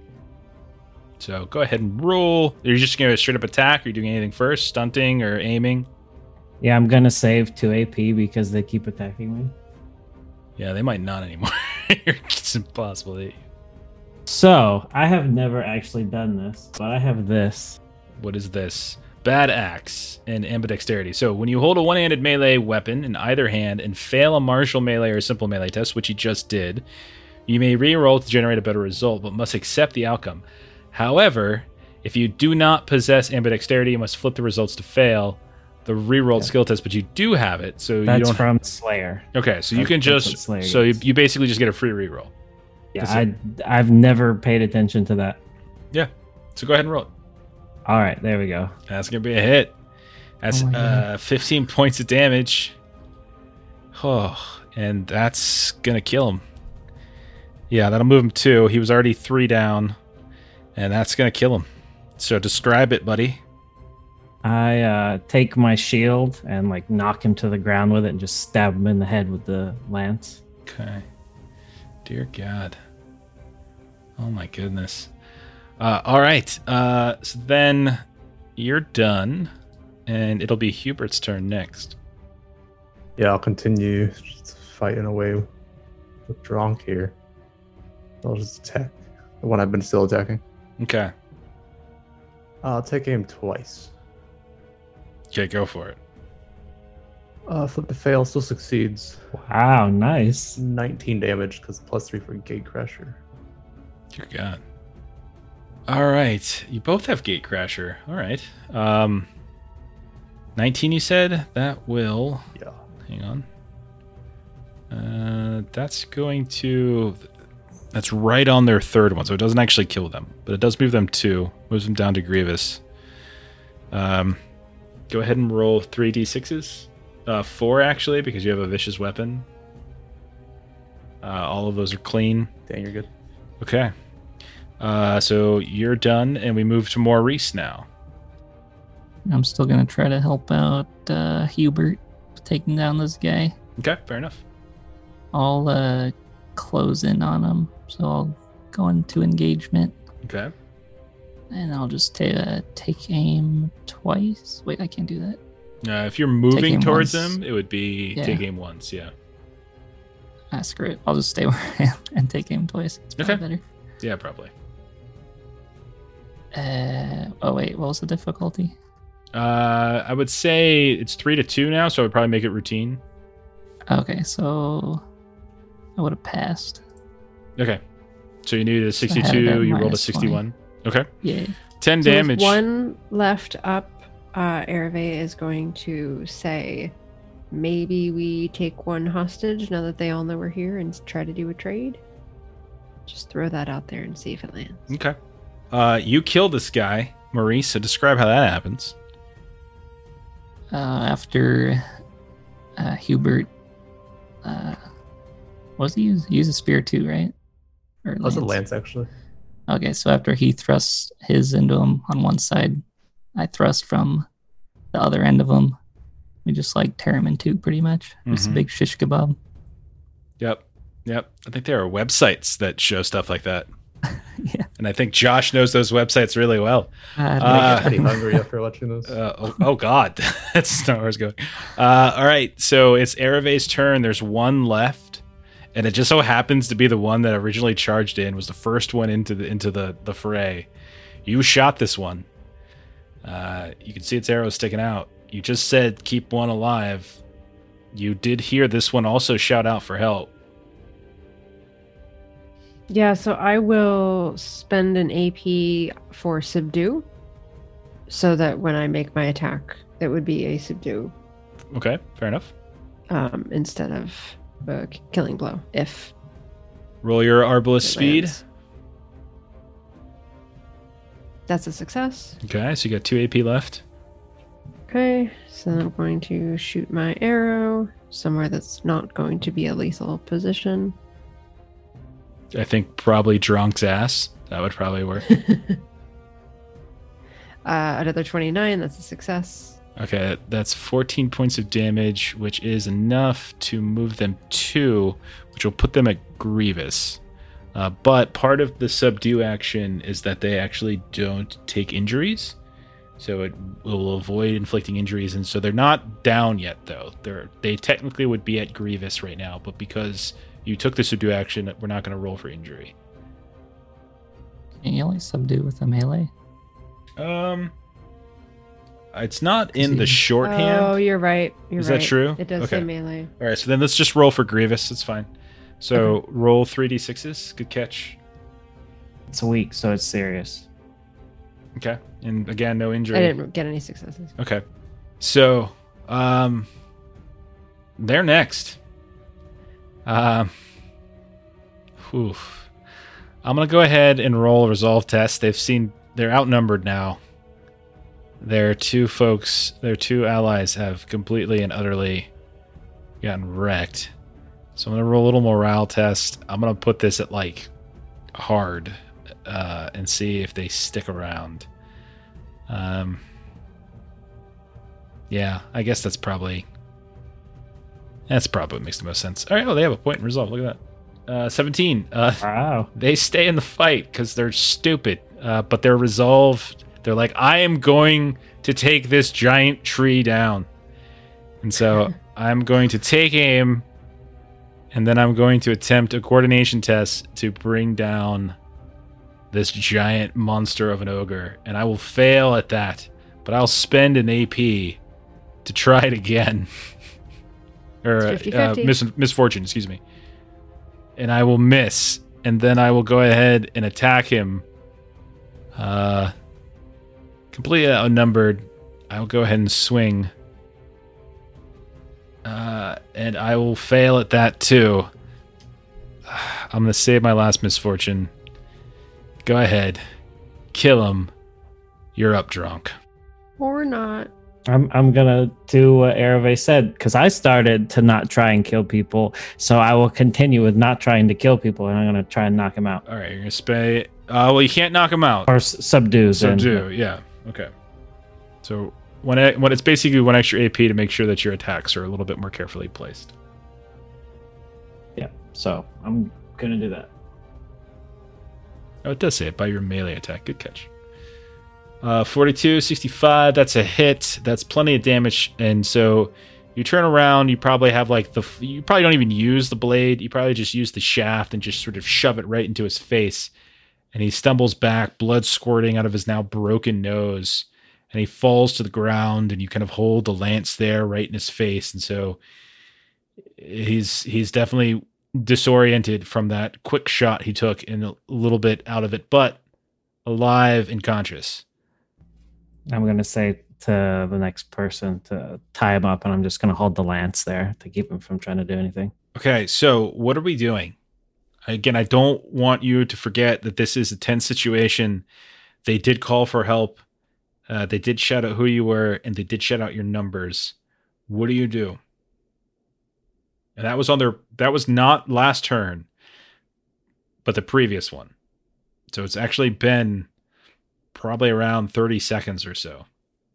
A: So go ahead and roll. Are you just going to straight up attack? Are you doing anything first? Stunting or aiming?
D: Yeah, I'm gonna save two AP because they keep attacking me.
A: Yeah, they might not anymore. it's impossible. They-
D: So I have never actually done this, but I have this.
A: What is this? Bad axe and ambidexterity. So when you hold a one-handed melee weapon in either hand and fail a martial melee or simple melee test, which you just did, you may re-roll to generate a better result, but must accept the outcome. However, if you do not possess ambidexterity, you must flip the results to fail the re-rolled
D: Yeah.
A: skill test, but you do have it, so you
D: That's
A: don't.
D: from Slayer.
A: okay, so you
D: that's-
A: can just so you, you basically just get a free re-roll.
D: Yeah, I I've never paid attention to that.
A: Yeah, so go ahead and roll it.
D: All right, there we go.
A: That's gonna be a hit. That's
B: Oh
A: uh, 15 points of damage. Oh, and that's gonna kill him. Yeah, that'll move him two. He was already three down, and that's gonna kill him. So describe it, buddy.
D: I uh, take my shield and like knock him to the ground with it and just stab him in the head with the lance.
A: Okay. Dear God. Oh my goodness. Uh, all right. Uh, so then you're done, and it'll be Hubert's turn next.
E: Yeah, I'll continue fighting away with Dronk here. I'll just attack the one I've been still attacking.
A: Okay.
E: I'll take aim twice.
A: Okay, go for it.
E: Uh, flip to fail still succeeds.
D: Wow, nice.
E: 19 damage because plus three for Gate Crusher.
A: Dear God. All right. You both have Gate Crasher. All right. Um, 19, you said? That will.
E: Yeah.
A: Hang on. Uh, that's going to. That's right on their third one, so it doesn't actually kill them, but it does move them two, moves them down to Grievous. Um, go ahead and roll three d6s. Uh, four actually, because you have a vicious weapon. Uh, all of those are clean.
E: Dang, you're good.
A: Okay. Uh, so you're done, and we move to Maurice now.
B: I'm still gonna try to help out uh, Hubert taking down this guy.
A: Okay, fair enough.
B: I'll uh, close in on him, so I'll go into engagement,
A: Okay.
B: And I'll just ta- uh, take aim twice. Wait, I can't do that.
A: Uh, if you're moving towards
B: once.
A: him, it would be
B: Yeah.
A: take aim once. Yeah.
B: Ah, screw it. I'll just stay where I am and take aim twice. It's probably
A: Okay.
B: better.
A: Yeah, probably.
B: Uh, oh wait, what was the difficulty?
A: Uh, I would say it's three to two now, so I would probably make it routine.
B: Okay, so I would have passed.
A: Okay. So you needed a
B: I had
A: 62,
B: it at
A: you rolled a 61. Okay.
B: Yeah.
A: 10
C: So
A: damage.
C: one left up, uh, Ereve is going to say, maybe we take one hostage now that they all know we're here and try to do a trade. Just throw that out there and see if it lands.
A: Okay. Uh, you kill this guy, Maurice, so describe how that happens.
B: Uh, after uh, Hubert, uh, what does he use? He uses spear too, right? Or
E: That's a lance, actually.
B: Okay, so after he thrusts his into him on one side, I thrust from the other end of him. We just like tear him in two, pretty much. Just a
A: Mhm.
B: big shish kebab.
A: Yep. Yep. I think there are websites that show stuff like that.
B: yeah.
A: And I think Josh knows those websites really well.
B: Uh,
A: Uh,
E: I'm pretty hungry after watching this.
A: Uh, oh, oh God, that's not where I was going. Uh, all right, so it's Ereve's turn. There's one left, and it just so happens to be the one that originally charged in was the first one into the into the the fray. You shot this one. Uh, you can see its arrow sticking out. You just said keep one alive. You did hear this one also shout out for help.
C: Yeah, so I will spend an AP for subdue so that when I make my attack, it would be a subdue
A: Okay, fair enough.
C: um, instead of a killing blow. If
A: Roll your arbalist speed.
C: lands. That's a success.
A: Okay, so you got two AP left.
C: Okay, so I'm going to shoot my arrow somewhere that's not going to be a lethal position.
A: I think probably drunk's ass. That would probably work.
C: Uh, another 29, that's a success.
A: Okay, that's 14 points of damage, which is enough to move them two, which will put them at Grievous. Uh, but part of the subdue action is that they actually don't take injuries, so it will avoid inflicting injuries, and so they're not down yet. Though they're they technically would be at Grievous right now, but because you took the subdue action, we're not going to roll for injury.
B: Can you only subdue with a melee?
A: Um, it's not in the shorthand.
C: Oh, you're right. You're
A: Is that
C: right.
A: true?
C: It does say melee.
A: All right, so then let's just roll for Grievous. It's fine. So roll three d sixes. Good catch.
D: It's a weak, so it's serious.
A: Okay, and again, no injury.
C: I didn't get any successes.
A: Okay, so um, they're next. Um, oof. I'm gonna go ahead and roll a resolve test. They've seen they're outnumbered now. Their two folks, their two allies, have completely and utterly gotten wrecked. So I'm gonna roll a little morale test. I'm gonna put this at like hard uh, and see if they stick around. Um, yeah, I guess that's probably that's probably what makes the most sense. All right, oh, they have a point in resolve. Look at that. Uh, 17. Uh,
D: Wow.
A: they stay in the fight because they're stupid, uh, but they're resolved. They're like, I am going to take this giant tree down. And so I'm going to take aim, and then I'm going to attempt a coordination test to bring down this giant monster of an ogre. And I will fail at that, but I'll spend an AP to try it again. or uh,
C: It's 50-50.
A: mis- misfortune, excuse me. And I will miss, and then I will go ahead and attack him. Uh, completely outnumbered. I'll go ahead and swing. Uh, and I will fail at that too. I'm gonna save my last misfortune. Go ahead, kill him. You're up, Dronk.
C: Or not.
D: I'm I'm gonna do what Ereve said because I started to not try and kill people, so I will continue with not trying to kill people, and I'm gonna try and knock him out
A: All right, you're gonna spay. Uh, well, you can't knock him out.
D: or s- subdue. then.
A: Subdue, yeah. Okay. So when it, when it's basically one extra AP to make sure that your attacks are a little bit more carefully placed.
D: Yeah. So I'm gonna do that.
A: Oh, it does say it by your melee attack. Good catch. Uh, 42, 65. That's a hit. That's plenty of damage. And so You turn around, you probably have like the you probably don't even use the blade. You probably just use the shaft and just sort of shove it right into his face. And he stumbles back, blood squirting out of his now broken nose. And he falls to the ground and you kind of hold the lance there right in his face. And so he's he's definitely disoriented from that quick shot he took and a little bit out of it, but alive and conscious.
D: I'm gonna say to the next person to tie him up, and I'm just gonna hold the lance there to keep him from trying to do anything.
A: Okay, so what are we doing? Again, I don't want you to forget that this is a tense situation. They did call for help. Uh, they did shout out who you were, and they did shout out your numbers. What do you do? And that was on their. That was not last turn, but the previous one. So it's actually been probably around thirty seconds or so.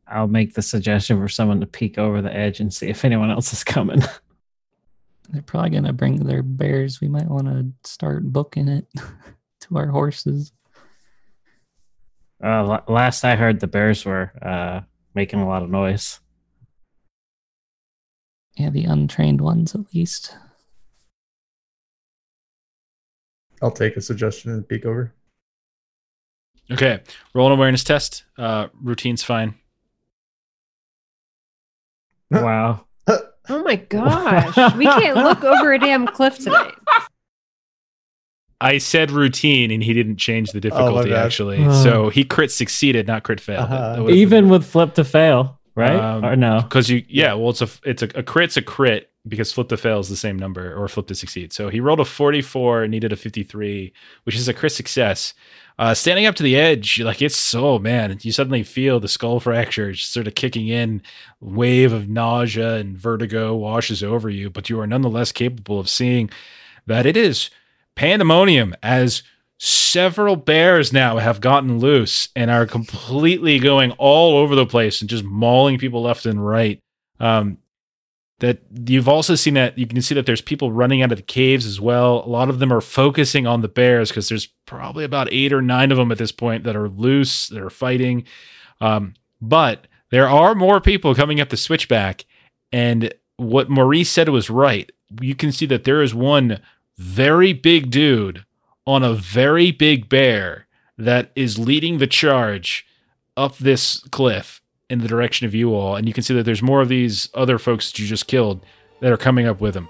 D: I'll make the suggestion for someone to peek over the edge and see if anyone else is coming.
B: They're probably gonna bring their bears. We might want to start booking it to our horses.
D: Uh, last I heard, the bears were uh, making a lot of noise.
B: Yeah, the untrained ones at least.
E: I'll take a suggestion and peek over.
A: Okay, roll an awareness test. Uh, routine's fine.
D: wow.
C: Oh my gosh. we can't look over a damn cliff tonight.
A: I said routine, and he didn't change the difficulty
E: bad.
A: actually.
D: Oh.
A: So he crit succeeded, not crit failed.
E: Uh-huh.
D: Even with flip to fail, right?
A: Um,
D: or no?
A: because you yeah, well it's a it's a, a crit's a crit because flip to fail is the same number or flip to succeed. So he rolled a 44 and needed a 53, which is a crit success. Uh, standing up to the edge, like it's so man, you suddenly feel the skull fracture sort of kicking in, wave of nausea and vertigo washes over you, but you are nonetheless capable of seeing that it is pandemonium as several bears now have gotten loose and are completely going all over the place and just mauling people left and right. Um, that you've also seen that you can see that there's people running out of the caves as well. A lot of them are focusing on the bears because there's probably about eight or nine of them at this point that are loose, that are fighting. Um, but there are more people coming up the switchback, and what Maurice said was right. You can see that there is one very big dude on a very big bear that is leading the charge up this cliff in the direction of you all. And you can see that there's more of these other folks that you just killed that are coming up with him.